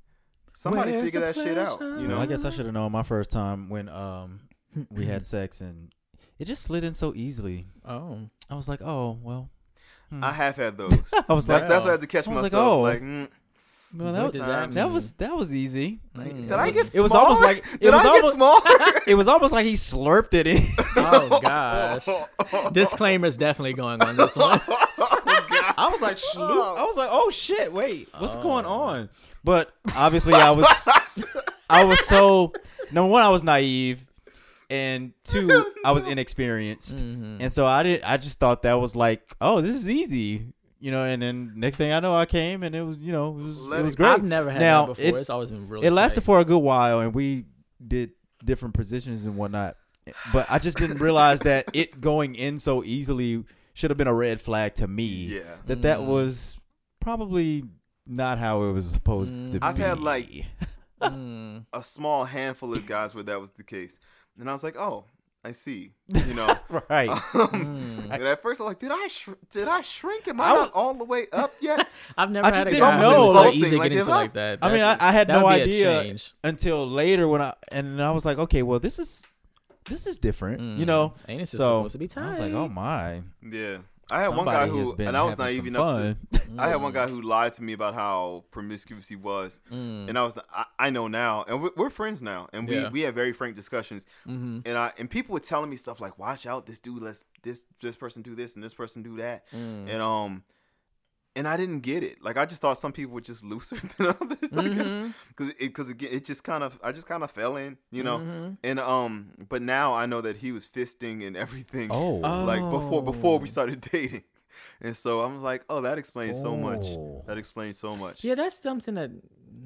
somebody Where's figure the that shit out. pleasure? You Well, know. I guess I should have known my first time when um we had (laughs) sex and it just slid in so easily. oh. I was like, oh well. hmm. I have had (laughs) those. I was That's like, that's why I had to catch I was like, myself. oh. Like, mm, well, that, was, that that was that was easy. Mm. did I get? It was almost like- (laughs) it did was I almost- get smaller? (laughs) It was almost like he slurped it in. Oh gosh. (laughs) Disclaimer's definitely going on this one. I was like, Schloop. I was like, oh shit, wait, what's going on? But obviously, I was. I was so number one, I was naive, and two, I was inexperienced, Mhm. and so I did. I just thought that was like, oh, this is easy, you know. And then next thing I know, I came, and it was, you know, it was, it was great. I've never had Now, that before. it- it's always been really. it lasted exciting. for a good while, and we did different positions and whatnot. But I just didn't realize that (laughs) it going in so easily should have been a red flag to me. Yeah. That that Mm. was probably not how it was supposed Mm. to I've be. had, like, (laughs) Mm. A small handful of guys where that was the case, and I was like, oh, I see. You know. (laughs) right. Um, Mm. and at first, I'm like, did I sh- did I shrink? Am I, I not all the way up yet? (laughs) I've never I had just a didn't guy know, who's so easy to Like, get into I- like that. I mean, I, I had no would be a idea until later when I and I was like, okay, well, this is this is different, you Mm. know. Anus is So supposed to be tight. I was like, oh my. Yeah. I had one guy who, been and I was naive enough fun. to. (laughs) I had one guy who lied to me about how promiscuous he was, Mm. and I was, I, I know now, and we're, we're friends now, and we Yeah. we have very frank discussions, Mhm. and I and people were telling me stuff like, watch out, this dude lets this this person do this and this person do that, Mm. and um, and I didn't get it. Like I just thought some people were just looser (laughs) than others, I guess, Mhm. because it because again, it just kind of I just kind of fell in, you know, Mhm. and um, but now I know that he was fisting and everything Oh. like before before we Oh. started (laughs) dating. And so I was like, oh, that explains so much. Oh. That explains so much. Yeah, that's something that.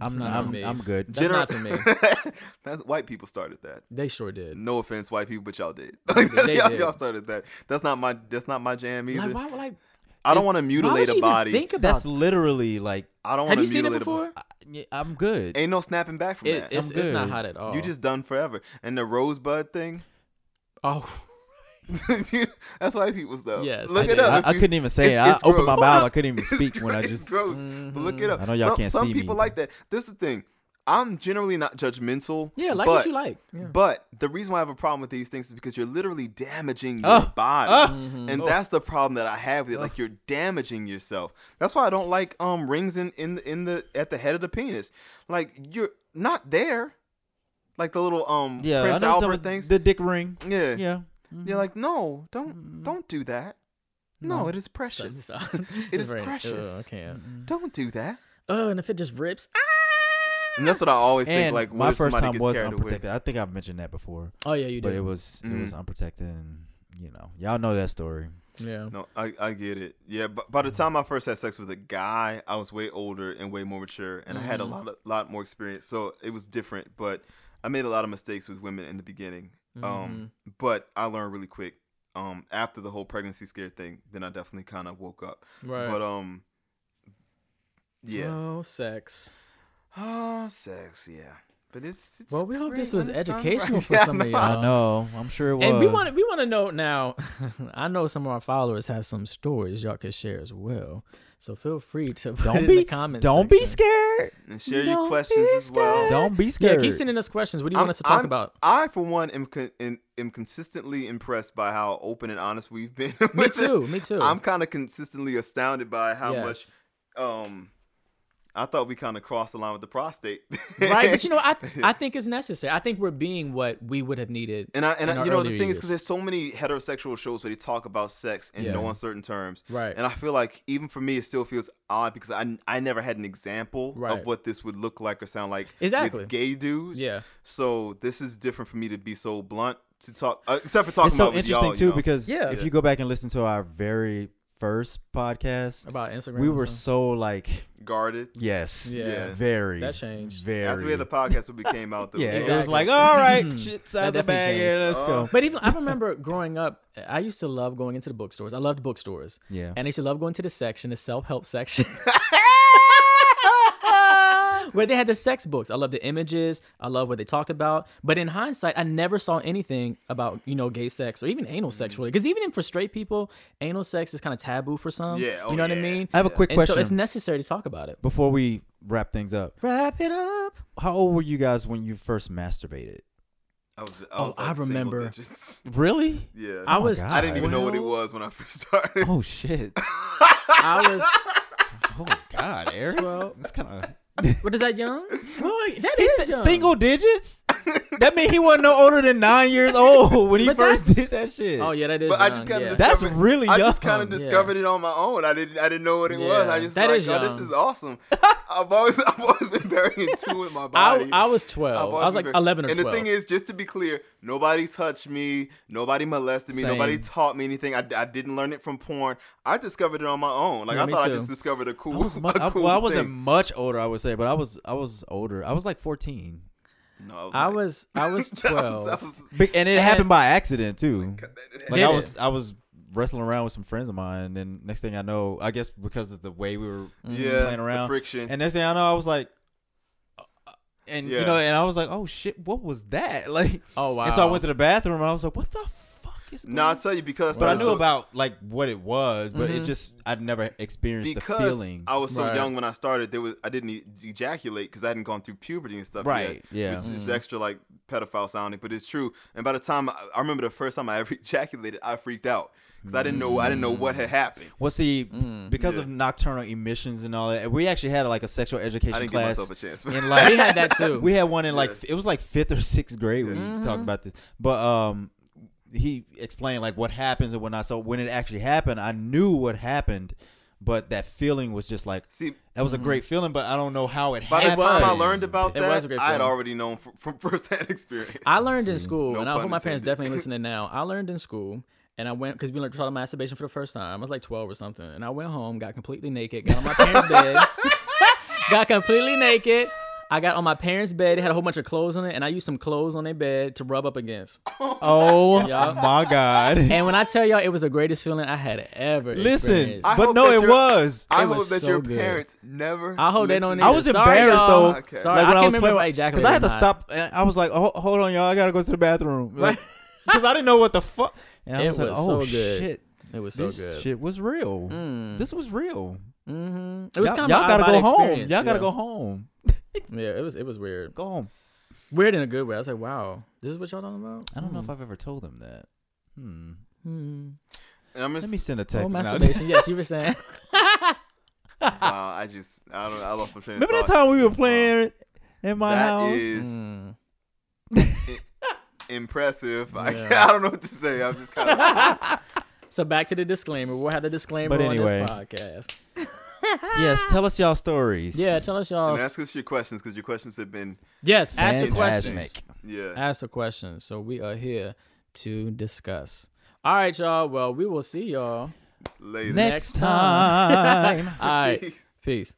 I'm not I'm me. I'm good. That's not for me. (laughs) That's white people started that. They sure did. No offense, white people, but y'all did. They y'all, did. y'all started that. That's not my that's not my jam either. Like, why, like, I don't want to why would mutilate you a even body. Think about That's literally like I don't Have want you to seen it mutilate a before? I, yeah, I'm good. Ain't no snapping back from it, that. it's, I'm it's not good. hot at all. You just done forever. And the rosebud thing. oh (laughs) that's why people stuff. Yes, look I it did. up. I, I couldn't even say it. it's- I it's opened my gross. mouth. I (laughs) couldn't even It's speak when I great- just. gross. But look it mm. up. I know y'all some, can't some see people me. like that. This is the thing. I'm generally not judgmental. yeah, like but, what you like. Yeah. But the reason why I have a problem with these things is because you're literally damaging your Ah, body. Mhm. and Oh. that's the problem that I have with it. Like you're damaging yourself. That's why I don't like um rings in in the, in the at the head of the penis. Like you're not there. Like the little um Yeah, Prince I know some Albert things. The dick ring. yeah. Yeah. You're like, no, don't Mm. don't do that. No, No. it is precious. this (laughs) off. It It's is very- precious. Ugh, I can't. Don't do that. Oh, and if it just rips. Ah! And that's what I always think. And Like, what my if first somebody time gets was carried away? unprotected. I think I've mentioned that before, Oh yeah, you did. but did. it was it was Mhm. unprotected, and you know, y'all know that story. yeah. No, I, I get it. Yeah, but by the time I first had sex with a guy, I was way older and way more mature, and I had a Mhm. lot of lot more experience, so it was different. But I made a lot of mistakes with women in the beginning. Mm-hmm. Um, but I learned really quick. Um, after the whole pregnancy scare thing, then I definitely kind of woke up. Right. But um, yeah, Oh, sex. Oh, sex, yeah. But it's, it's Well, we hope this was when it's done educational right. for (laughs) Yeah, some of y'all. I know. I'm sure it was. And we want to we want to know now. (laughs) I know some of our followers have some stories y'all could share as well. So feel free to (laughs) put Don't it in be the comments. Don't be scared. And share Don't your be questions as well. scared. Don't be scared. Yeah, scared. keep sending us questions. What do you I'm- want us to talk I'm- about? I, for one, am con- am, am consistently impressed by how open and honest we've been. Me with it. too. Me too. I'm kind of consistently astounded by how much. Um, I thought we kind of crossed the line with the prostate. right, but you know, I (laughs) I think it's necessary. I think we're being what we would have needed. and I and in I, you know the earlier thing is because there's so many heterosexual shows where they talk about sex in Yeah. no uncertain terms. Right. And I feel like even for me, it still feels odd because I I never had an example Right. of what this would look like or sound like Exactly. with gay dudes. yeah. So this is different for me to be so blunt to talk, uh, except for talking it's so about with interesting y'all, too you know? because Yeah. if you go back and listen to our very first podcast, About Instagram. we were so like, guarded. yes, Yeah. Yeah. very, That changed. very. After we had the podcast, when we came out, the yeah, it was like, all right, Mhm. shit's That out the bag here, changed. let's go. But even I remember growing up, I used to love going into the bookstores. I loved bookstores. Yeah, And I used to love going to the section, the self help section. (laughs) (laughs) Where they had the sex books. I love the images. I love what they talked about. But in hindsight, I never saw anything about, you know, gay sex or even anal sex mm. really. Because even for straight people, anal sex is kind of taboo for some. Yeah, oh you know what I mean? I have a quick And question so it's necessary to talk about it. before we wrap things up. Wrap it up. How old were you guys when you first masturbated? I was, I Oh, was I like single remember. (laughs) Really? Yeah. I Oh was. God. I didn't even know what it was when I first started. Oh shit! (laughs) I was. Oh God, Eric, Well, it's kind of what is that young? (laughs) Boy, that is young. single digits. (laughs) That mean he wasn't no older than nine years old when he But first did that shit. Oh yeah, that is. But I just kind yeah. of That's really I just kind of discovered it on my own. I didn't I didn't know what it was. I just that like, is oh, this is awesome. (laughs) I've always (laughs) I've always been very in tune with my I, body. I was I've 12. I was like been- 11 or and 12. the thing is, just to be clear, nobody touched me, nobody molested me, nobody taught me anything. I, I didn't learn it from porn. I discovered it on my own. Like Yeah, I thought too. I just discovered a cool, was mu- a I, cool well, I wasn't thing. much older, I would say, but I was I was older. I was like 14, No, I was. I like- was I was (laughs) that 12. that was- Big, and it And- happened by (laughs) accident too. Like Did I it? was I was wrestling around with some friends of mine, and then next thing I know, I guess because of the way we were yeah, playing the around, friction. and next thing I know, I was like, uh, uh, and Yeah. you know, and I was like, oh shit, what was that? (laughs) Like, oh wow. and so I went to the bathroom, and I was like, what the fuck no, I'll tell you because But I knew so- about like what it was, but it Mhm. just I'd never experienced because the feeling. I was so Right. young when I started. There was I didn't e- ejaculate because I hadn't gone through puberty and stuff. Right, Yet. yeah. It's, it's Mm. extra like pedophile sounding, but it's true. And by the time I, I remember the first time I ever (laughs) ejaculated, I freaked out because I didn't know I didn't know what had happened. Well, see, Mm. because Yeah. of nocturnal emissions and all that, we actually had like a sexual education I didn't give class. myself a chance. in (laughs) like we had that too. we had one in like Yeah. it was like fifth or sixth grade when Mhm. we talked about this. But um, he explained like what happens and whatnot. So when it actually happened, I knew what happened, but that feeling was just like See, that was a mm-hmm. great feeling. But I don't know how it happened. by the time I learned about It that, was a great I had already known from, from (laughs) firsthand experience. I learned in school, No and I hope my parents definitely listening to (laughs) now. I learned in school, and I went because we learned about masturbation for the first time. I was like 12 or something, and I went home, got completely naked, got on my parents' bed, (laughs) got completely naked. I got on my parents' bed. They had a whole bunch of clothes on it, and I used some clothes on their bed to rub up against. (laughs) Oh (laughs) Yup. my god! And when I tell y'all, it was the greatest feeling I had ever Listen, but no, it was. I It hope was that so your good. parents never. I hope they don't I was. Sorry, embarrassed y'all. though. Okay. Sorry, Like I when I, can't was remember if I playing, because I had to not. stop. I was like, oh, hold on, y'all, I gotta go to the bathroom, (laughs) Right. Because I didn't know what the fuck. And I It was like, oh so good. shit, It was so this good. shit was real. Mm. This was real. hmm It was y'all, kind of y'all gotta go home. Y'all Yeah. gotta go home. Yeah, it was it was weird. Go home. Weird in a good way. I was like, wow, this is what y'all talking about? I don't know Hmm. if I've ever told them that. Hmm. Hmm. And I'm Let me send a Oh, text. now. (laughs) masturbation. yes, you were saying. (laughs) wow, I just, I don't, I lost my train of Remember that thought. time we were playing in my That house? is Mm. impressive. I, Yeah. can't- (laughs) I don't know what to say. I'm just kind of. So back to the disclaimer. We'll have the disclaimer But on anyway. this podcast. (laughs) yes, tell us y'all stories. Yeah, tell us y'all. and ask us your questions because your questions have been, Yes, ask the questions. yeah. Ask the questions. So we are here to discuss. All right, y'all. Well, we will see y'all Later. Next next time. time. (laughs) All right. (laughs) Peace. Peace.